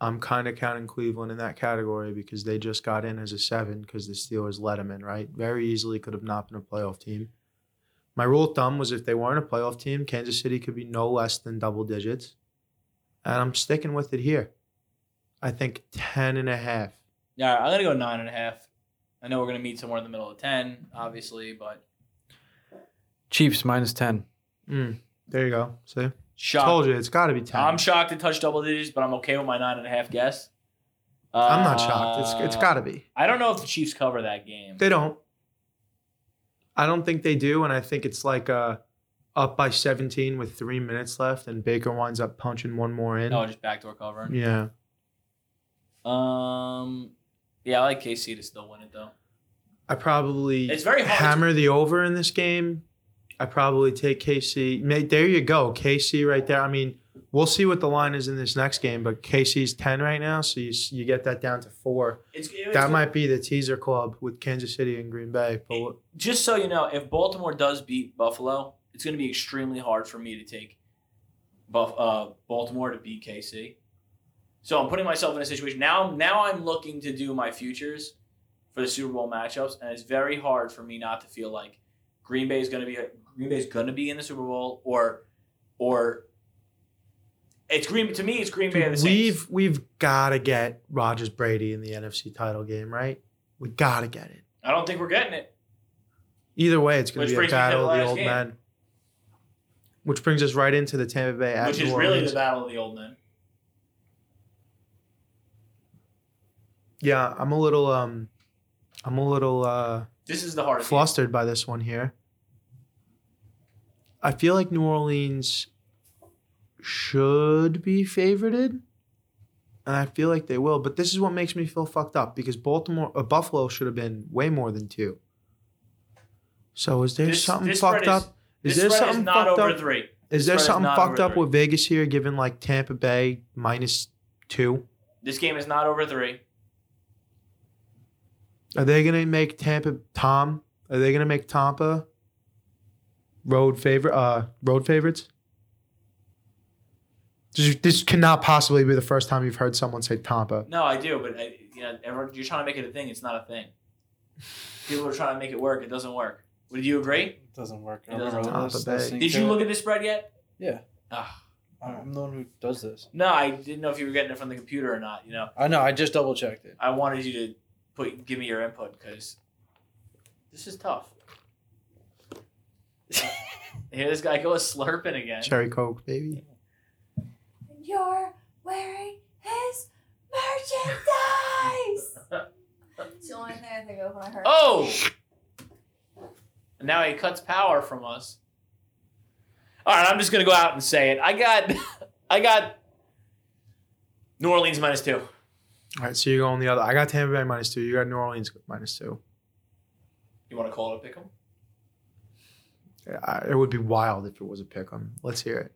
S3: I'm kind of counting Cleveland in that category because they just got in as a seven because the Steelers let them in, right? Very easily could have not been a playoff team. My rule of thumb was if they weren't a playoff team, Kansas City could be no less than double digits. And I'm sticking with it here. I think 10 and a half.
S4: Yeah, I'm gonna go nine and a half. I know we're gonna meet somewhere in the middle of ten, obviously, but
S1: Chiefs minus 10.
S3: Mm, there you go. See?
S4: shocked.
S3: Told you, it's got to be 10.
S4: I'm shocked to touch double digits, but I'm okay with my nine and a half guess.
S3: I'm not shocked. It's, it's
S4: Uh,
S3: got to be.
S4: I don't know if the Chiefs cover that game.
S3: They don't. I don't think they do, and I think it's like uh, up by 17 with three minutes left, and Baker winds up punching one more in.
S4: Oh, just backdoor covering.
S3: Yeah,
S4: Um, yeah, I like KC to still win it though.
S3: I probably
S4: It's very hard to-
S3: hammer the over in this game. I probably take KC. May- There you go, KC right there. I mean, we'll see what the line is in this next game, but KC's 10 right now, so you you get that down to four.
S4: It's, it's
S3: That might be the teaser club with Kansas City and Green Bay. But what-
S4: just so you know, if Baltimore does beat Buffalo, it's going to be extremely hard for me to take Buff, uh, Baltimore to beat KC. So I'm putting myself in a situation now. Now I'm looking to do my futures for the Super Bowl matchups, and it's very hard for me not to feel like Green Bay is going to be Green Bay is going to be in the Super Bowl, or or it's Green to me. It's Green Bay
S3: we've we've got to get Rodgers Brady in the NFC title game, right? We got to get it.
S4: I don't think we're getting it.
S3: Either way, it's going to be a
S4: brings me to
S3: battle of the old
S4: game.
S3: men. Which brings us right into the Tampa Bay
S4: which is really
S3: Orleans.
S4: the battle of the old men.
S3: Yeah, I'm a little um, I'm a little uh
S4: This is the hardest. game.
S3: flustered by this one here. I feel like New Orleans should be favorited, and I feel like they will. But this is what makes me feel fucked up because Baltimore, uh, Buffalo should have been way more than two. So is there
S4: This-
S3: something
S4: this
S3: fucked
S4: is-
S3: up? Is
S4: this
S3: there something
S4: is not
S3: fucked
S4: over
S3: up?
S4: three.
S3: Is
S4: This
S3: there
S4: spread is
S3: fucked up
S4: three.
S3: with Vegas here, given like Tampa Bay minus two?
S4: This game is not over three.
S3: Are they gonna make Tampa Tom? Are they gonna make Tampa road favorite? Uh, road favorites. This, this cannot possibly be the first time you've heard someone say Tampa.
S4: No, I do, but I, you know, everyone, you're trying to make it a thing. It's not a thing. People are trying to make it work. It doesn't work. Would you agree?
S1: It doesn't work.
S4: It doesn't
S3: work. Tampa Bay.
S4: Did you look at this spread yet?
S1: Yeah.
S4: Ah.
S1: I'm the one who does this.
S4: No, I didn't know if you were getting it from the computer or not. You know,
S1: I know. I just double checked it.
S4: I wanted you to put give me your input because this is tough. Here, this guy goes slurping again.
S3: Cherry Coke, baby.
S2: And you're wearing his merchandise. it's the only thing I think of when I heard.
S4: Oh! And Now he cuts power from us. All right, I'm just gonna go out and say it. I got, I got New Orleans minus two.
S3: All right, so you're going the other. I got Tampa Bay minus two. You got New Orleans minus two.
S4: You want to call it a pick 'em?
S3: Yeah, I- it would be wild if it was a pick 'em. Let's hear it.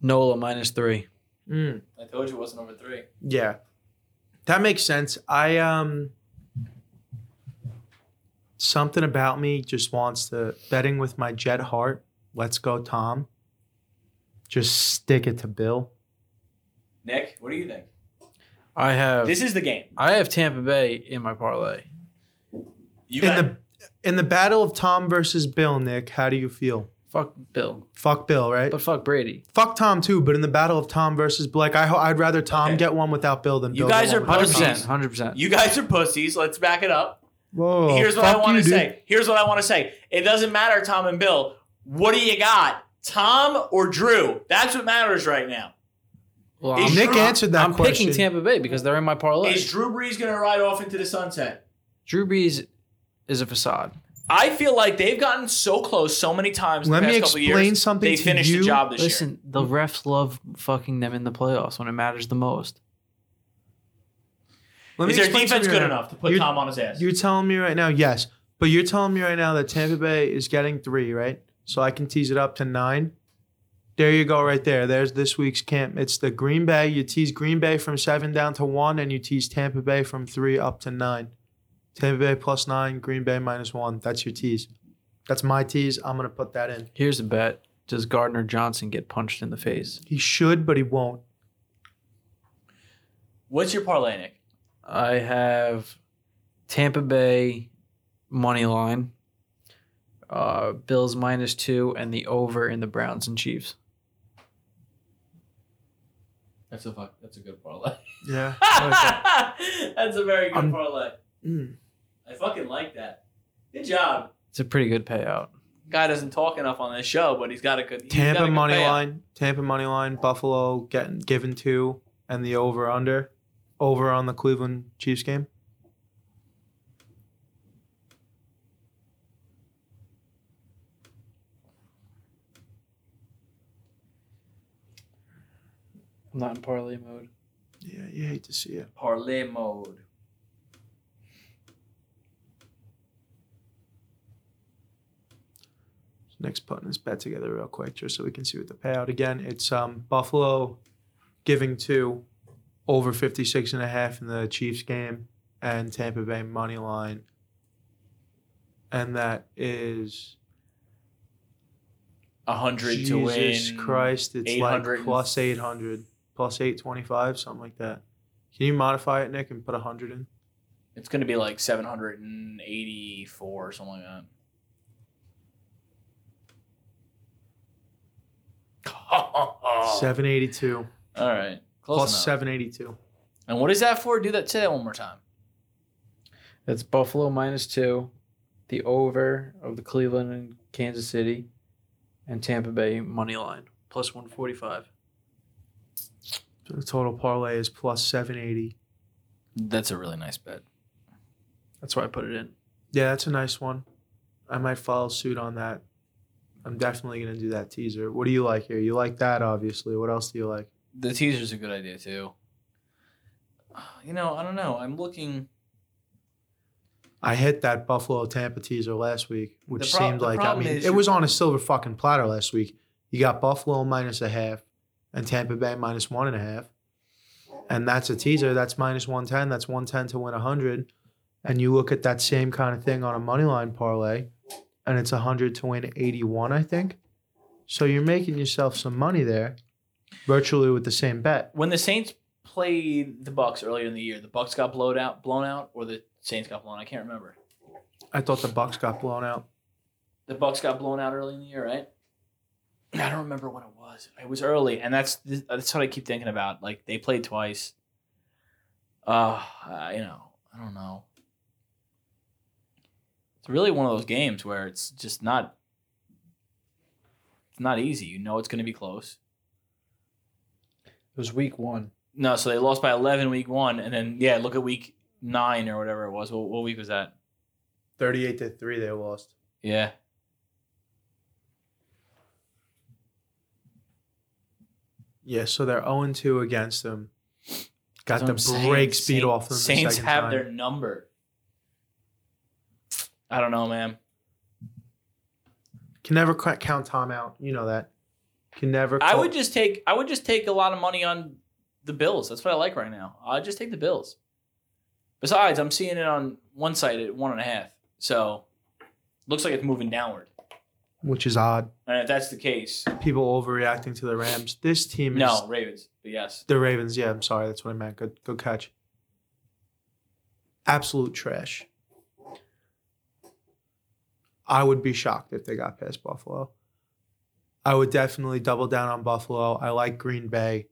S1: Nola minus three.
S3: Mm.
S4: I told you it wasn't over three.
S3: Yeah. That makes sense. I um something about me just wants to betting with my jet heart. Let's go, Tom. Just stick it to Bill.
S4: Nick, what do you think?
S1: I have.
S4: This is the game.
S1: I have Tampa Bay in my parlay.
S4: You
S3: in the in the battle of Tom versus Bill, Nick, how do you feel?
S1: Fuck Bill,
S3: Fuck Bill, right?
S1: but fuck Brady.
S3: Fuck Tom too, but in the battle of Tom versus Bill, like I ho- I'd rather Tom
S4: Okay.
S3: get one without Bill than
S4: You
S3: Bill
S4: guys
S3: get
S4: are
S3: one
S1: Hundred
S3: without
S1: percent. Hundred percent.
S4: you guys are pussies. Let's back it up.
S3: Whoa,
S4: Here's what I want to say. Here's what I want to say. It doesn't matter, Tom and Bill. What do you got? Tom or Drew? That's what matters right now.
S1: Well,
S4: Is
S1: I'm,
S3: Nick
S4: Drew-
S3: answered that
S1: I'm
S3: question.
S1: picking Tampa Bay because they're in my parlay.
S4: Is Drew Brees going to ride off into the sunset?
S1: Drew Brees is a facade.
S4: I feel like they've gotten so close so many times in
S3: Let
S4: the
S3: me
S4: past couple
S3: explain
S4: years.
S3: something
S4: they
S3: to
S4: finished
S3: you.
S4: the job this year.
S1: Listen, the refs love fucking them in the playoffs when it matters the most.
S3: Let me
S4: Is their
S3: explain
S4: defense
S3: something
S4: good
S3: right now.
S4: enough to put
S3: You're-
S4: Tom on his ass?
S3: You're telling me right now, yes, but you're telling me right now that Tampa Bay is getting three, right? So I can tease it up to nine. There you go, right there. There's this week's camp. It's the Green Bay. You tease Green Bay from seven down to one, and you tease Tampa Bay from three up to nine. Tampa Bay plus nine, Green Bay minus one. That's your tease. That's my tease. I'm gonna put that in.
S1: Here's a bet: Does Gardner Johnson get punched in the face?
S3: He should, but he won't.
S4: What's your parlay, Nick?
S1: I have Tampa Bay money line, uh, Bills minus two, and the over in the Browns and Chiefs.
S4: That's a fuck. That's a good parlay.
S3: Yeah.
S4: that's a very good
S3: I'm-
S4: parlay.
S3: Mm.
S4: I fucking like that. Good job.
S1: It's a pretty good payout.
S4: Guy doesn't talk enough on this show, but he's got a good he's got a
S3: Tampa
S4: good
S3: money
S4: payout.
S3: line. Tampa money line. Buffalo getting given two, and the over under, over on the Cleveland Chiefs game.
S1: I'm not in parlay mode.
S3: Yeah, you hate to see it.
S4: Parlay mode.
S3: Nick's putting his bet together real quick just so we can see what the payout again. It's um Buffalo giving two over 56 and a half in the Chiefs game and Tampa Bay money line. And that is
S4: A hundred to win.
S3: Jesus Christ, it's like
S4: 800
S3: plus 800, plus 825, something like that. Can you modify it, Nick, and put 100 in?
S4: It's gonna be like seven hundred and eighty-four or something like that.
S3: seven eighty two.
S4: All right, Close
S3: plus
S4: seven
S3: eighty two.
S4: And what is that for? Do that. Say that one more time.
S1: That's Buffalo minus two, the over of the Cleveland and Kansas City, and Tampa Bay money line plus one forty five.
S3: So the total parlay is plus 780.
S4: That's a really nice bet.
S1: That's why I put it in.
S3: Yeah, that's a nice one. I might follow suit on that. I'm definitely going to do that teaser. What do you like here? You like that, obviously. What else do you like?
S4: The teaser's a good idea too. You know, I don't know. I'm looking.
S3: I hit that Buffalo Tampa teaser last week, which
S4: The prob-
S3: seemed like, I mean, it was on a silver fucking platter last week. You got Buffalo minus a half and Tampa Bay minus one and a half. And that's a teaser. That's minus 110. That's 110 to win 100. And you look at that same kind of thing on a money line parlay, and it's 100 to win 81, I think. So you're making yourself some money there, virtually with the same bet.
S4: When the Saints played the Bucks earlier in the year, the Bucks got blown out, blown out, or the Saints got blown. I can't remember.
S3: I thought the Bucks got blown out.
S4: The Bucks got blown out early in the year, right? I don't remember when it was. It was early, and that's that's what I keep thinking about. Like they played twice. Uh, you know, I don't know. It's really one of those games where it's just not. It's not easy. You know it's going to be close.
S1: It was week one.
S4: No, so they lost by eleven week one, and then yeah, look at week nine or whatever it was. What, what week was that?
S3: 38 to 3, they lost.
S4: Yeah,
S3: Yeah, so they're 0 2 against them. Got the
S4: I'm saying.
S3: break speed
S4: Saint-
S3: off them.
S4: Saints
S3: second
S4: have
S3: time.
S4: their number. I don't know, man.
S3: Can never count Tom out. You know that. Can never.
S4: I would just take I would just take a lot of money on the Bills. That's what I like right now. I'd just take the Bills. Besides, I'm seeing it on one side at one and a half. So looks like it's moving downward.
S3: Which is odd.
S4: And if that's the case,
S3: People overreacting to the Rams. This team is
S4: no, Ravens. But yes.
S3: the Ravens. Yeah, I'm sorry. That's what I meant. Good, good catch. Absolute trash. I would be shocked if they got past Buffalo. I would definitely double down on Buffalo. I like Green Bay.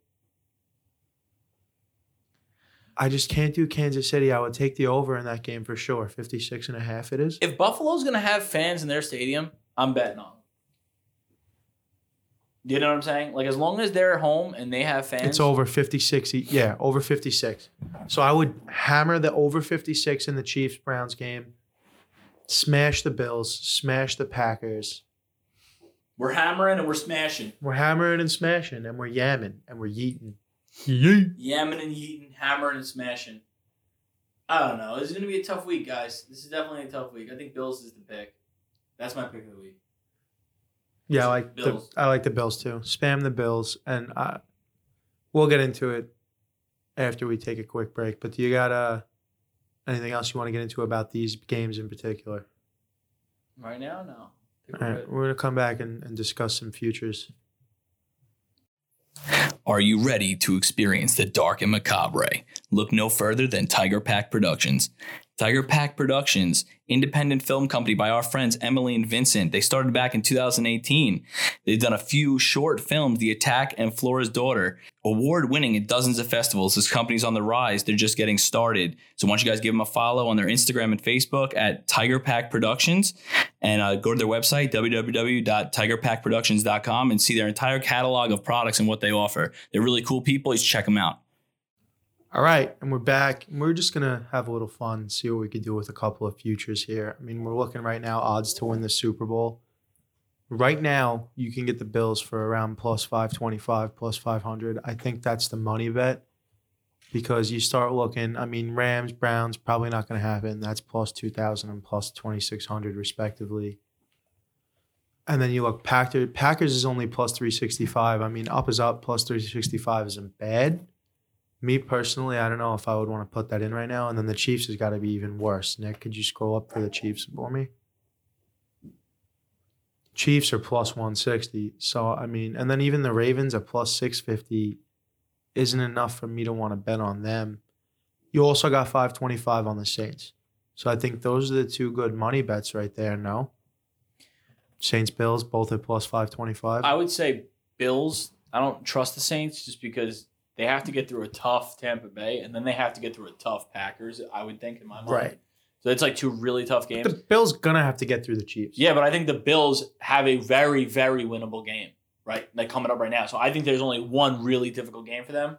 S3: I just can't do Kansas City. I would take the over in that game for sure. 56 and a half it is.
S4: If Buffalo's gonna have fans in their stadium, I'm betting on. Do you know what I'm saying? Like as long as they're home and they have fans,
S3: It's over 56. e- Yeah, over 56. So I would hammer the over 56 in the Chiefs Browns game. Smash the Bills, smash the Packers.
S4: we're hammering and we're smashing.
S3: We're hammering and smashing, and we're yamming and we're yeeting. Yeet.
S4: Yamming and yeeting, hammering and smashing. I don't know. This is gonna be a tough week, guys. This is definitely a tough week. I think Bills is the pick. That's my pick of the week.
S3: Yeah, I like the
S4: Bills.
S3: I like the Bills too. Spam the Bills, and I, we'll get into it after we take a quick break. But do you got uh anything else you want to get into about these games in particular?
S4: Right now, no. I think
S3: All
S4: we're good.
S3: we're gonna come back and, and discuss some futures.
S8: Are you ready to experience the dark and macabre? Look no further than Tiger Pack Productions. Tiger Pack Productions, independent film company by our friends Emily and Vincent. They started back in 2018. They've done a few short films, The Attack and Flora's Daughter, award winning at dozens of festivals. This company's on the rise. They're just getting started. So why don't you guys give them a follow on their Instagram and Facebook at Tiger Pack Productions and uh, go to their website, www.tigerpackproductions.com, and see their entire catalog of products and what they offer. They're really cool people. You should check them out.
S3: All right, and we're back. We're just gonna have a little fun, see what we could do with a couple of futures here. I mean, we're looking right now odds to win the Super Bowl. Right now, you can get the Bills for around plus five twenty five, plus five hundred. I think that's the money bet because you start looking. I mean, Rams, Browns, probably not to happen. That's plus two thousand and plus twenty six hundred respectively. And then you look Packers. Packers is only plus three sixty five. I mean, up is up. Plus three sixty five isn't bad. Me personally, I don't know if I would want to put that in right now. And then the Chiefs has got to be even worse. Nick, could you scroll up for the Chiefs for me? Chiefs are plus 160. So, I mean, and then even the Ravens at plus 650 isn't enough for me to want to bet on them. You also got 525 on the Saints. So I think those are the two good money bets right there, no? Saints Bills, both at plus 525.
S4: I would say Bills. I don't trust the Saints just because they have to get through a tough Tampa Bay and then they have to get through a tough Packers. I would think in my mind.
S3: Right.
S4: So it's like two really tough games.
S3: the Bills going to have to get through the Chiefs.
S4: Yeah, but I think the Bills have a very, very winnable game, right? Like coming up right now. So I think there's only one really difficult game for them.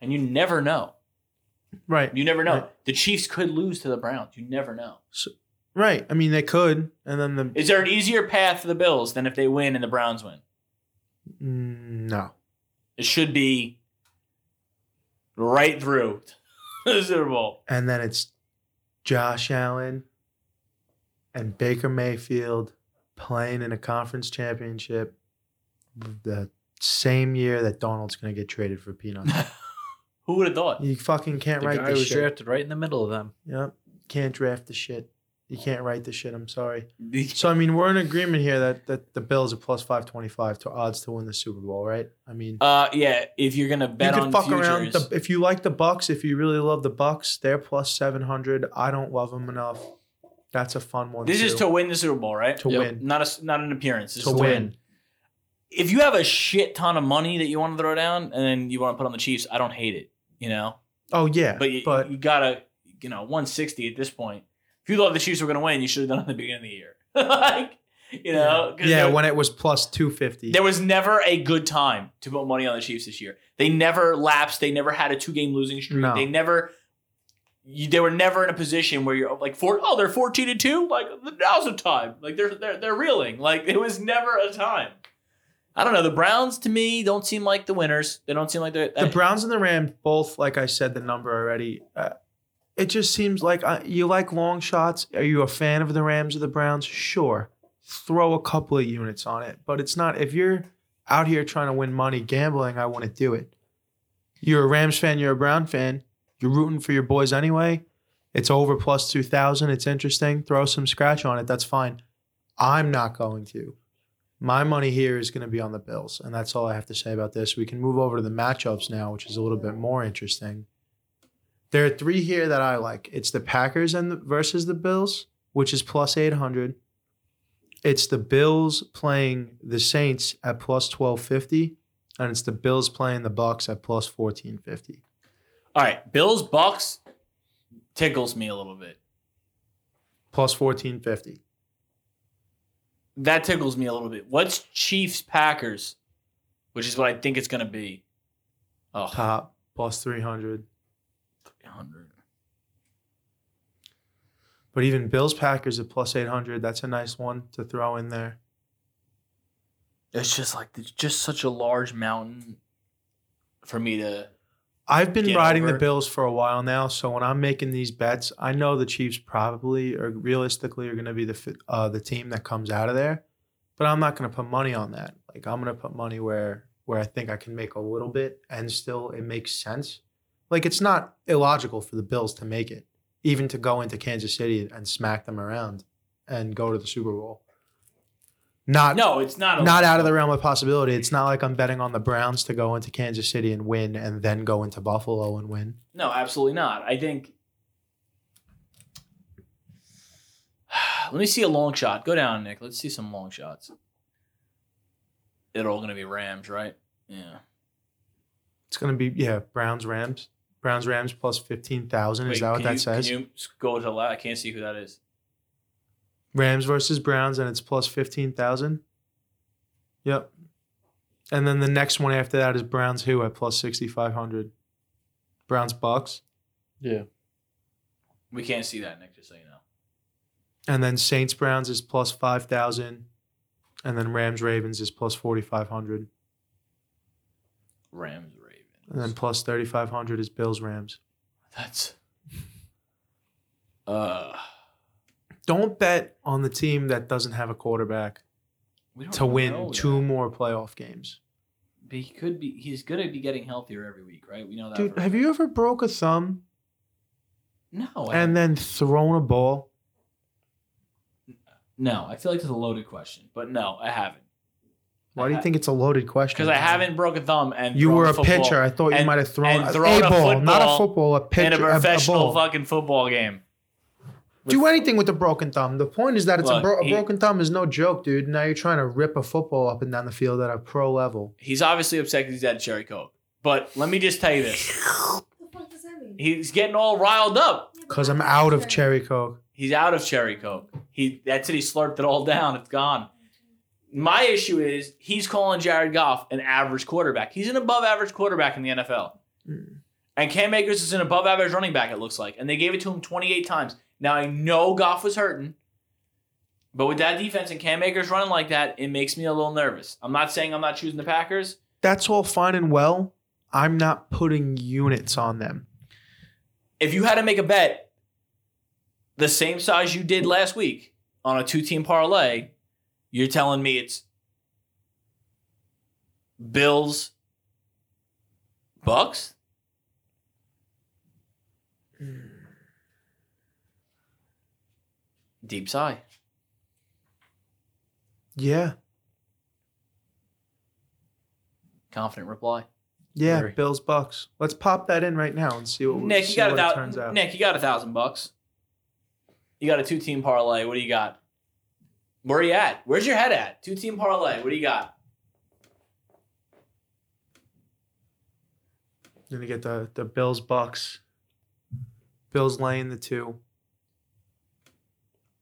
S4: And you never know.
S3: Right.
S4: You never know.
S3: Right.
S4: The Chiefs could lose to the Browns. You never know.
S3: Right. I mean, they could. And then the.
S4: Is there an easier path for the Bills than if they win and the Browns win?
S3: Mm, no.
S4: It should be right through the Super Bowl.
S3: And then it's Josh Allen and Baker Mayfield playing in a conference championship the same year that Darnold's going to get traded for peanuts.
S4: Who would have thought?
S3: you fucking can't
S1: The
S3: write
S1: guy
S3: this
S1: was
S3: shit.
S1: drafted right in the middle of them.
S3: Yep. Can't draft the shit. You can't write this shit. I'm sorry. So I mean, we're in agreement here that that the Bills are plus five twenty five to odds to win the Super Bowl, right? I mean,
S4: Uh, yeah. If you're gonna bet
S3: you
S4: on
S3: could fuck
S4: futures,
S3: around. The, if you like the Bucks, if you really love the Bucks, they're plus seven hundred. I don't love them enough. That's a fun one.
S4: this
S3: too,
S4: is to win the Super Bowl, right?
S3: to
S1: Yep.
S3: win.
S4: Not a not an appearance. This
S3: To
S4: is
S3: win.
S4: If you have a shit ton of money that you want to throw down and then you want to put on the Chiefs, I don't hate it. You know,
S3: Oh yeah,
S4: but you,
S3: but
S4: you gotta, you know, 160 at this point. If you thought the Chiefs were gonna win, you should have done it at the beginning of the year. like, you know,
S3: yeah, when it was plus two fifty.
S4: There was never a good time to put money on the Chiefs this year. They never lapsed. They never had a two game losing streak.
S3: No.
S4: They never. You, they were never in a position where you're like four. Oh, they're fourteen and two. Like now's the time. Like they're they're they're reeling. Like it was never a time. I don't know. The Browns to me don't seem like the winners. They don't seem like they're
S3: the Browns and the Rams both, like I said, the number already. Uh, it just seems like uh, you like long shots. Are you a fan of the Rams or the Browns? Sure, throw a couple of units on it, but it's not. If you're out here trying to win money gambling, I want to do it. You're a Rams fan. You're a Brown fan. You're rooting for your boys anyway. It's over plus two thousand. It's interesting. Throw some scratch on it. That's fine. I'm not going to. My money here is going to be on the Bills, and that's all I have to say about this. We can move over to the matchups now, which is a little bit more interesting. There are three here that I like. It's the Packers and the, versus the Bills, which is plus eight hundred. It's the Bills playing the Saints at plus twelve fifty, and it's the Bills playing the Bucks at plus fourteen fifty.
S4: all right. Bills Bucks tickles me a little bit.
S3: Plus fourteen fifty.
S4: That tickles me a little bit. What's Chiefs Packers? which is what I think it's going to be. Oh,
S3: Top plus 300.
S4: 300.
S3: But even Bills Packers at plus 800, that's a nice one to throw in there.
S4: It's just like it's just such a large mountain for me to.
S3: I've been riding
S4: over
S3: the. Bills for a while now, so when I'm making these bets, I know the Chiefs probably or realistically are going to be the uh, the team that comes out of there, but I'm not going to put money on that. Like I'm going to put money where where I think I can make a little bit and still it makes sense. Like it's not illogical for the Bills to make it, even to go into Kansas City and smack them around and go to the Super Bowl. Not
S4: No, it's not.
S3: Not out of the realm of possibility. It's not like I'm betting on the Browns to go into Kansas City and win and then go into Buffalo and win.
S4: No, absolutely not. I think. Let me see a long shot. Go down, Nick. Let's see some long shots. They're all going to be Rams, right? Yeah.
S3: It's gonna be yeah, Browns Rams. Browns Rams plus fifteen thousand. Is
S4: Wait,
S3: that what
S4: can
S3: that
S4: you,
S3: says?
S4: Can you go to the left? I can't see who that is.
S3: Rams versus Browns and it's plus fifteen thousand. Yep. And then the next one after that is Browns who at plus sixty five hundred. Browns Bucks.
S1: Yeah.
S4: We can't see that, Nick. Just so you know.
S3: And then Saints Browns is plus five thousand. And then Rams Ravens is plus forty five hundred.
S4: Rams, Ravens.
S3: And then plus thirty five hundred is Bills Rams.
S4: That's. Uh.
S3: Don't bet on the team that doesn't have a quarterback to win two
S4: that.
S3: more playoff games.
S4: But he could be. He's going to be getting healthier every week, right? We know that.
S3: Dude, have you ever broke a thumb
S4: No. I
S3: and then thrown a ball?
S4: no. I feel like it's a loaded question, but no, I haven't.
S3: Why do you think it's a loaded question?
S4: Because I haven't broke a thumb and
S3: You were a
S4: football
S3: pitcher. I thought you
S4: and-
S3: might have thrown,
S4: and
S3: a,
S4: thrown
S3: a
S4: a
S3: ball, not a
S4: football
S3: football, a pitcher,
S4: in a
S3: a- a
S4: professional
S3: ball.
S4: fucking football game.
S3: Do anything with a broken thumb. The point is that it's a, bro- a
S4: he-
S3: broken thumb is no joke, dude. Now you're trying to rip a football up and down the field at a pro level.
S4: He's obviously upset because he's at Cherry Coke. But let me just tell you this:
S2: What the fuck does that mean?
S4: he's getting all riled up.
S3: Because I'm out of cherry coke.
S4: He's out of Cherry Coke. He that's it. He slurped it all down. It's gone. My issue is he's calling Jared Goff an average quarterback. He's an above average quarterback in the NFL.
S3: Mm.
S4: And Cam Akers is an above average running back, it looks like. And they gave it to him 28 times. Now I know Goff was hurting, but with that defense and Cam Akers running like that, it makes me a little nervous. I'm not saying I'm not choosing the Packers.
S3: That's all fine and well. I'm not putting units on them.
S4: If you had to make a bet the same size you did last week on a two team parlay, you're telling me it's Bills, Bucks? Hmm. Deep sigh.
S3: Yeah.
S4: Confident reply.
S3: Yeah,
S1: Very.
S3: Bills Bucks. Let's pop that in right now and see what
S4: Nick,
S3: see
S4: you got a
S3: what it turns
S4: thousand.
S3: out.
S4: Nick, you got a thousand bucks. You got a two team parlay. What do you got? Where are you at? Where's your head at? Two team parlay. What do you got?
S3: Gonna get the the Bills Bucks. Bills laying the two.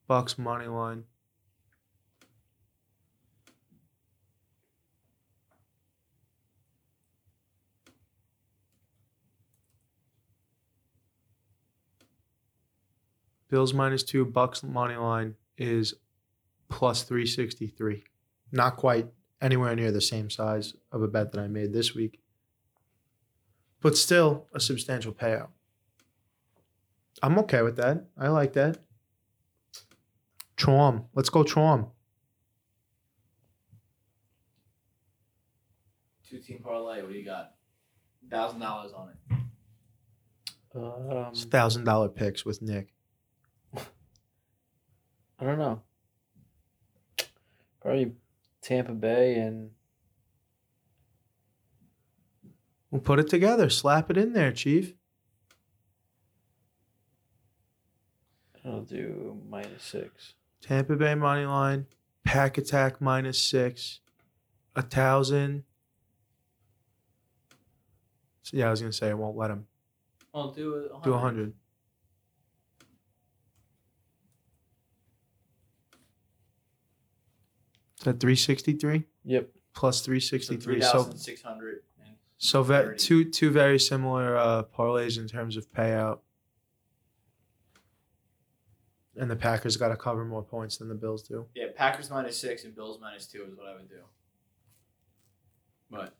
S3: Bucks money line. Bills minus two, Bucks money line is plus 363. Not quite anywhere near the same size of a bet that I made this week but still a substantial payout. I'm okay with that. I like that. Trom. Let's go Trom.
S4: Two team parlay. What do you got? Thousand dollars on it.
S1: Um,
S3: It's thousand dollar picks with Nick.
S1: I don't know. Probably Tampa Bay and
S3: We'll put it together. Slap it in there, Chief.
S1: I'll do minus six.
S3: Tampa Bay money line. Pack attack minus six. A thousand. So, yeah, I was gonna say I won't let him
S4: I'll do it.
S3: do a hundred. That three sixty three?
S1: Yep.
S3: plus 363.
S4: So
S3: sixty three. So
S4: 3,600.
S3: so ve- two two very similar uh, parlays in terms of payout. And the Packers got to cover more points than the Bills do.
S4: Yeah, Packers minus six and Bills minus two is what I would do. But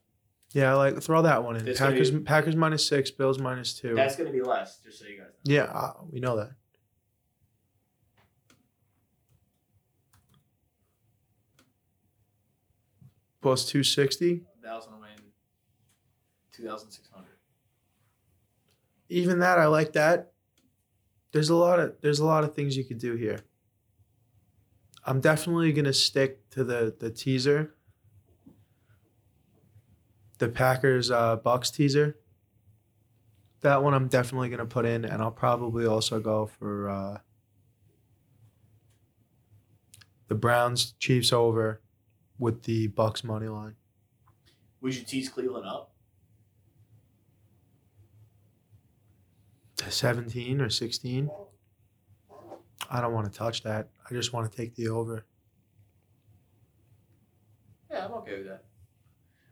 S3: Yeah, like throw that one in. Packers
S4: be-
S3: Packers minus six, Bills minus two.
S4: that's going to be less, just so you guys know.
S3: yeah, uh, we know that. Plus two sixty.
S4: Thousand win, two thousand six hundred.
S3: even that I like that. There's a lot of there's a lot of things you could do here. I'm definitely gonna stick to the the teaser. The Packers uh Bucks teaser. That one I'm definitely gonna put in, and I'll probably also go for uh the Browns Chiefs over with the Bucks money line.
S4: Would you tease Cleveland up?
S3: 17 or 16. I don't want to touch that. I just want to take the over.
S4: Yeah, I'm okay with that.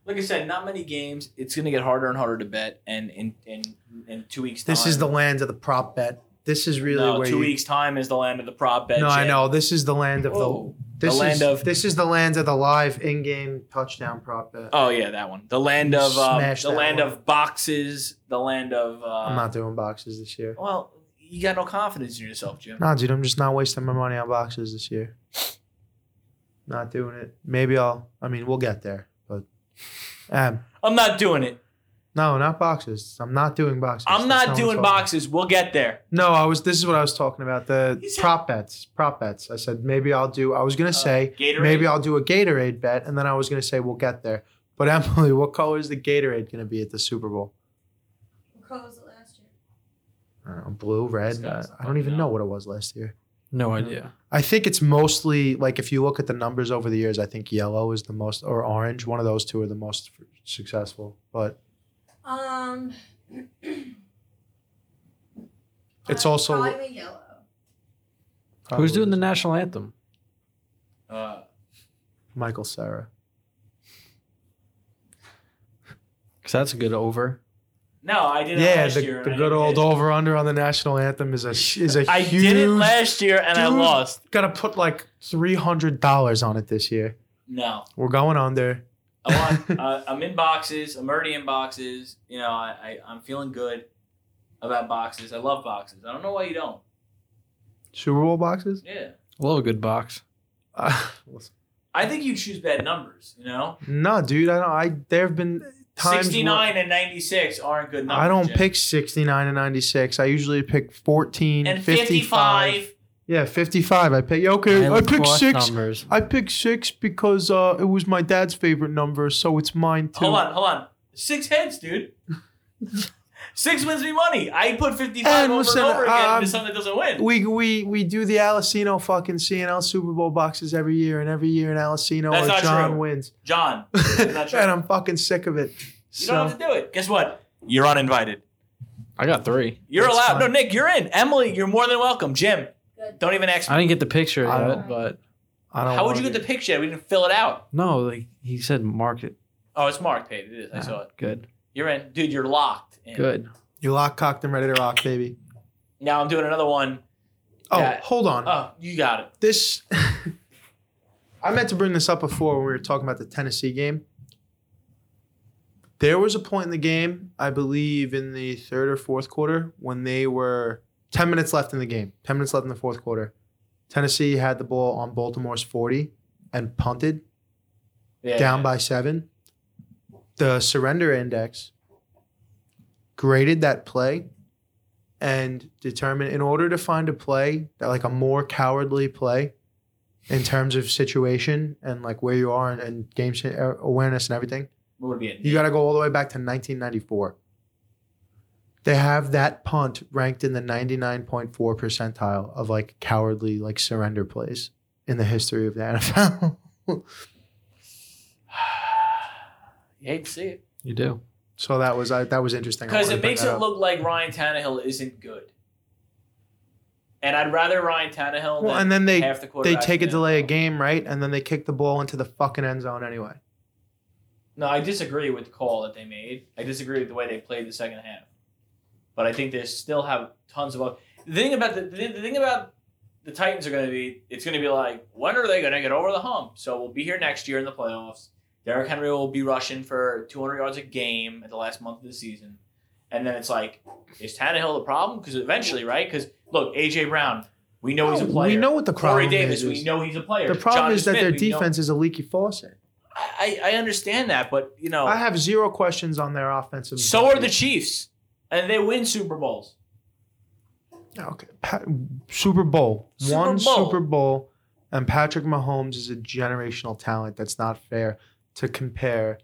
S4: Like I said, not many games. It's going to get harder and harder to bet, and in in in two weeks. Time,
S3: This is the land of the prop bet. This is really
S4: no,
S3: where
S4: two
S3: you,
S4: weeks time is the land of the prop bet.
S3: No, I know. This is the land of
S4: Oh,
S3: the this
S4: the land
S3: is,
S4: of-
S3: this is the land of the live in-game touchdown prop bet.
S4: Oh yeah, that one. The land of um, the land
S3: one.
S4: of boxes. The land of. Uh,
S3: I'm not doing boxes this year.
S4: Well, you got no confidence in yourself, Jim.
S3: No, dude, I'm just not wasting my money on boxes this year. Not doing it. Maybe I'll. I mean, we'll get there, but um,
S4: I'm not doing it.
S3: No, not boxes. I'm not doing boxes.
S4: I'm
S3: That's
S4: not doing
S3: talking-
S4: boxes. We'll get there.
S3: No, I was. This is what I was talking about. The
S4: said-
S3: prop bets. Prop bets. I said maybe I'll do. I was gonna say
S4: Uh, Gatorade.
S3: maybe I'll do a Gatorade bet, and then I was gonna say we'll get there. But Emily, what color is the Gatorade gonna be at the Super Bowl?
S2: What color was it last year?
S3: I don't know, blue, red.
S4: This
S3: I, don't even
S4: fucking
S3: know what it was last year.
S1: No idea.
S3: I think it's mostly like if you look at the numbers over the years, I think yellow is the most or orange. One of those two are the most successful. But
S2: Um.
S3: It's
S2: probably-
S3: also-
S2: probably yellow.
S1: Who's doing the
S3: probably
S1: national anthem?
S4: Uh,
S3: Michael Cera?
S1: Because that's a good over.
S4: no, I did it
S3: Yeah,
S4: last
S3: the,
S4: year. and
S3: the
S4: I
S3: good old over under on the national anthem is a is a
S4: I
S3: huge.
S4: did it last year and I lost.
S3: Gotta put like three hundred dollars on it this year.
S4: No,
S3: We're going under.
S4: I want. uh, I'm in boxes. I'm already in boxes. You know, I, I I'm feeling good about boxes. I love boxes. I don't know why you don't.
S3: Super Bowl boxes.
S4: Yeah,
S1: Love a good box.
S3: Uh,
S4: I think you choose bad numbers. You know,
S3: no, dude. I don't. I there have been times.
S4: sixty
S3: where-
S4: nine and ninety six aren't good numbers.
S3: I don't
S4: Jim.
S3: pick 69 and 96. I usually pick 14,
S4: and
S3: 55.
S4: 55.
S3: Yeah, 55. I pick okay, I,
S1: look
S3: picked 6.
S1: numbers.
S3: I picked 6 because uh it was my dad's favorite number, so it's mine too.
S4: Hold on, hold on. Six heads, dude. Six wins me money. I put 55
S3: And
S4: over
S3: listen,
S4: and over again
S3: um,
S4: into something that doesn't win.
S3: We we we do the Alessino fucking CNL Super Bowl boxes every year, and every year in Alessino
S4: That's
S3: or
S4: not
S3: John
S4: true.
S3: wins.
S4: John, that's not true.
S3: and I'm fucking sick of it.
S4: you don't have to do it. Guess what? You're uninvited.
S1: I got three.
S4: You're
S3: That's
S4: allowed.
S3: fine.
S4: No, Nick, you're in. Emily, you're more than welcome. Jim,
S2: Good.
S4: Don't even ask
S1: I didn't get the picture
S3: I
S1: yet,
S2: don't-
S1: but
S3: I don't.
S4: How would you get
S3: do-
S4: the picture? We didn't fill it out.
S1: no, like he said, mark it.
S4: Oh, it's marked. Hey, it is. I
S1: Ah,
S4: saw it.
S1: Good.
S4: You're in. Dude, you're locked. in.
S1: Good.
S3: You lock, cocked, and ready to rock, baby.
S4: Now I'm doing another one.
S3: Oh,
S4: Yeah.
S3: hold on.
S4: Oh, you got it.
S3: this I meant to bring this up before when we were talking about the Tennessee game. There was a point in the game, I believe in the third or fourth quarter, when they were 10 minutes left in the game. 10 minutes left in the fourth quarter. Tennessee had the ball on Baltimore's 40 and punted
S4: Yeah.
S3: down by seven. The surrender index graded that play and determined in order to find a play that like a more cowardly play in terms of situation and like where you are and, and game uh, awareness and everything,
S4: What would be it?
S3: you got to go all the way back to 1994. They have that punt ranked in the 99.4 percentile of like cowardly like surrender plays in the history of the NFL.
S4: You hate to see it.
S1: You do.
S3: So that was I, that was interesting.
S4: Because it makes it
S3: up.
S4: look like Ryan Tannehill isn't good. And I'd rather Ryan Tannehill
S3: well,
S4: than
S3: and then they
S4: half the
S3: they take a delay a game, right? And then they kick the ball into the fucking end zone anyway.
S4: No, I disagree with the call that they made. I disagree with the way they played the second half. But I think they still have tons of. The thing about the, the, the thing about the Titans are going to be, it's going to be like, when are they going to get over the hump? So we'll be here next year in the playoffs. Derrick Henry will be rushing for 200 yards a game at the last month of the season. And then it's like, is Tannehill the problem? Because eventually, right? Because look, AJ Brown, we know he's a player.
S3: We know what the
S4: Corey
S3: problem
S4: Davis,
S3: is.
S4: we know he's a player.
S3: the problem
S4: Jonnu
S3: is that their
S4: we know-
S3: defense is a leaky faucet.
S4: I, I understand that, but you know,
S3: I have zero questions on their offensive.
S4: so are the Chiefs, and they win Super Bowls.
S3: Okay. Pa- Super Bowl.
S4: Super
S3: One
S4: Bowl.
S3: Super Bowl. And Patrick Mahomes is a generational talent. That's not fair to compare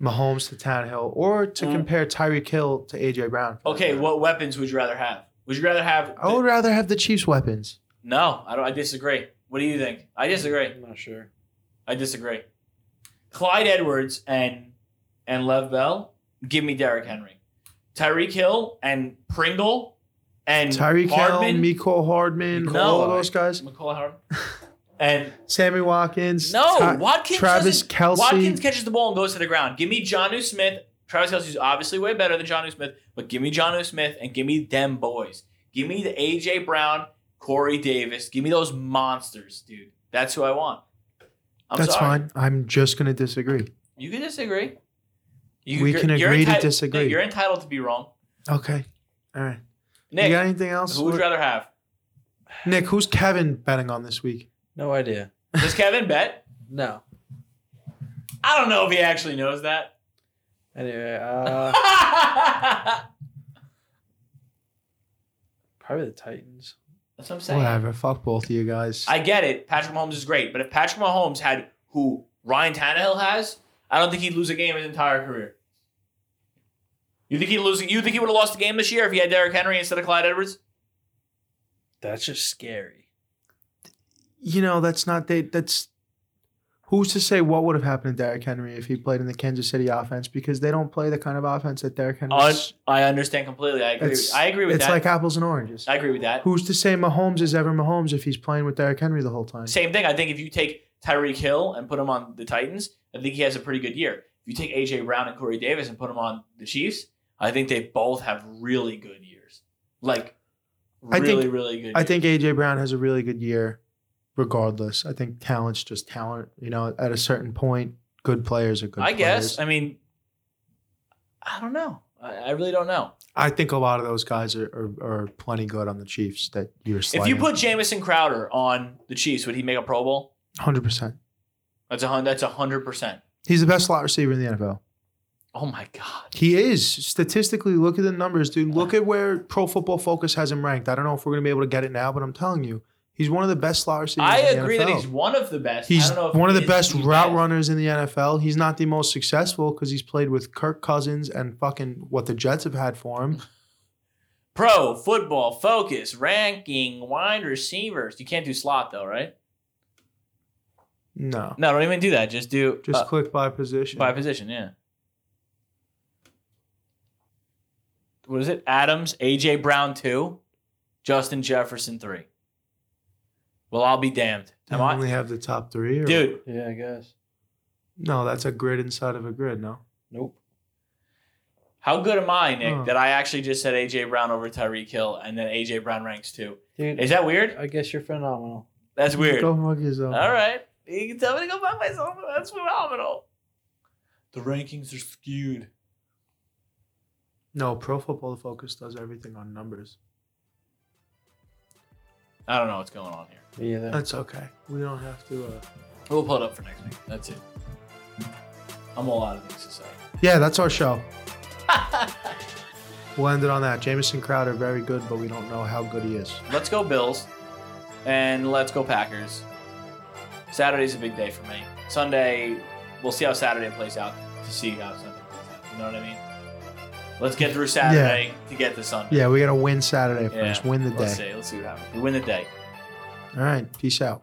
S3: Mahomes to Tannehill or to
S4: Mm.
S3: compare Tyreek Hill to AJ Brown.
S4: Okay, what weapons would you rather have? Would you rather have?
S3: I would rather have the Chiefs' weapons.
S4: no, I don't. I disagree. What do you think? I disagree.
S1: I'm not sure.
S4: I disagree. Clyde Edwards and and Lev Bell, give me Derrick Henry. Tyreek Hill and Pringle and
S3: Tyreek Hill,
S4: Hardman,
S3: Mecole Hardman,
S4: No.
S3: all of those guys.
S4: Mecole Hardman, and
S3: Sammy Watkins.
S4: no
S3: Ty-
S4: Watkins.
S3: Travis Kelce.
S4: Watkins catches the ball and goes to the ground. Give me Jonnu Smith. Travis Kelce's obviously way better than Jonnu Smith, but give me Jonnu Smith and give me them boys. Give me the AJ Brown, Corey Davis. Give me those monsters, dude. That's who I want. I'm
S3: That's
S4: sorry.
S3: fine. I'm just going to disagree.
S4: You can disagree. You,
S3: We can
S4: you're
S3: agree to disagree.
S4: Nick, you're entitled to be wrong.
S3: Okay. All right.
S4: Nick,
S3: you got anything else?
S4: who would you rather have?
S3: Nick, who's Kevin betting on this week?
S1: No idea.
S4: Does Kevin bet?
S1: No.
S4: I don't know if he actually knows that.
S1: Anyway, uh, probably the Titans.
S4: That's what I'm saying.
S3: Whatever. Fuck both of you guys.
S4: I get it. Patrick Mahomes is great, but if Patrick Mahomes had who Ryan Tannehill has, I don't think he'd lose a game his entire career. You think he'd lose? You think he would have lost the game this year if he had Derrick Henry instead of Clyde Edwards?
S1: That's just scary.
S3: you know, that's not they. That's who's to say what would have happened to Derrick Henry if he played in the Kansas City offense because they don't play the kind of offense that Derrick Henry.
S4: Un- I understand completely. I agree.
S3: It's-
S4: I agree with
S3: it's
S4: that.
S3: It's like apples and oranges.
S4: I agree with that.
S3: Who's to say Mahomes is ever Mahomes if he's playing with Derrick Henry the whole time?
S4: Same thing. I think if you take Tyreek Hill and put him on the Titans, I think he has a pretty good year. If you take AJ Brown and Corey Davis and put them on the Chiefs, I think they both have really good years. Like
S3: I
S4: really,
S3: think-
S4: really good.
S3: I
S4: years.
S3: think AJ Brown has a really good year, regardless. I think talent's just talent. You know, at a certain point, good players are good.
S4: I guess. I mean, I don't know. I, I really don't know.
S3: I think a lot of those guys are, are, are plenty good on the Chiefs that you're.
S4: If you put Jamison Crowder on the Chiefs, would he make a Pro Bowl?
S3: Hundred percent,
S4: That's a hun- That's a hundred percent.
S3: he's the best slot receiver in the NFL.
S4: Oh my god.
S3: He is statistically. Look at the numbers, dude. Look at where Pro Football Focus has him ranked. I don't know if we're gonna be able to get it now, but I'm telling you, he's one of the best slot receivers.
S4: I
S3: in the
S4: agree that he's one of the best.
S3: He's
S4: I don't know if
S3: one of the best route
S4: best.
S3: runners in the NFL. He's not the most successful because he's played with Kirk Cousins and fucking what the Jets have had for him.
S4: Pro Football Focus ranking wide receivers. You can't do slot though, right?
S3: No,
S4: No, don't even do that. Just do
S3: just
S4: uh,
S3: click by position.
S4: by position. Yeah. What is it? Adams, AJ Brown two, Justin Jefferson three. Well, I'll be damned.
S3: You
S4: Am I,
S3: only have the top three, or-
S4: dude?
S1: Yeah, I guess.
S3: No, that's a grid inside of a grid. No,
S1: Nope.
S4: How good am I, Nick,
S3: Huh.
S4: that I actually just said AJ Brown over Tyreek Hill, and then AJ Brown ranks two?
S1: Dude,
S4: Is that weird?
S1: I guess you're phenomenal.
S4: That's weird.
S3: Go fuck yourself.
S4: All right. You can tell me to go fuck myself. but That's phenomenal. The rankings are skewed.
S3: No, Pro Football Focus does everything on numbers.
S4: I don't know what's going on here.
S1: Me either.
S3: That's okay. We don't have to. Uh...
S4: We'll pull it up for next week. That's it. I'm all out of things to say.
S3: Yeah, that's our show. We'll end it on that. Jamison Crowder, very good, but we don't know how good he is.
S4: let's go Bills and let's go Packers. Saturday's a big day for me. Sunday, we'll see how Saturday plays out to see how Sunday plays out. You know what I mean? Let's get through Saturday to get to Sunday.
S3: Yeah, we got to win Saturday
S4: Yeah.
S3: first. Win the
S4: Let's
S3: day.
S4: see. Let's see what happens. We win the day.
S3: All right. Peace out.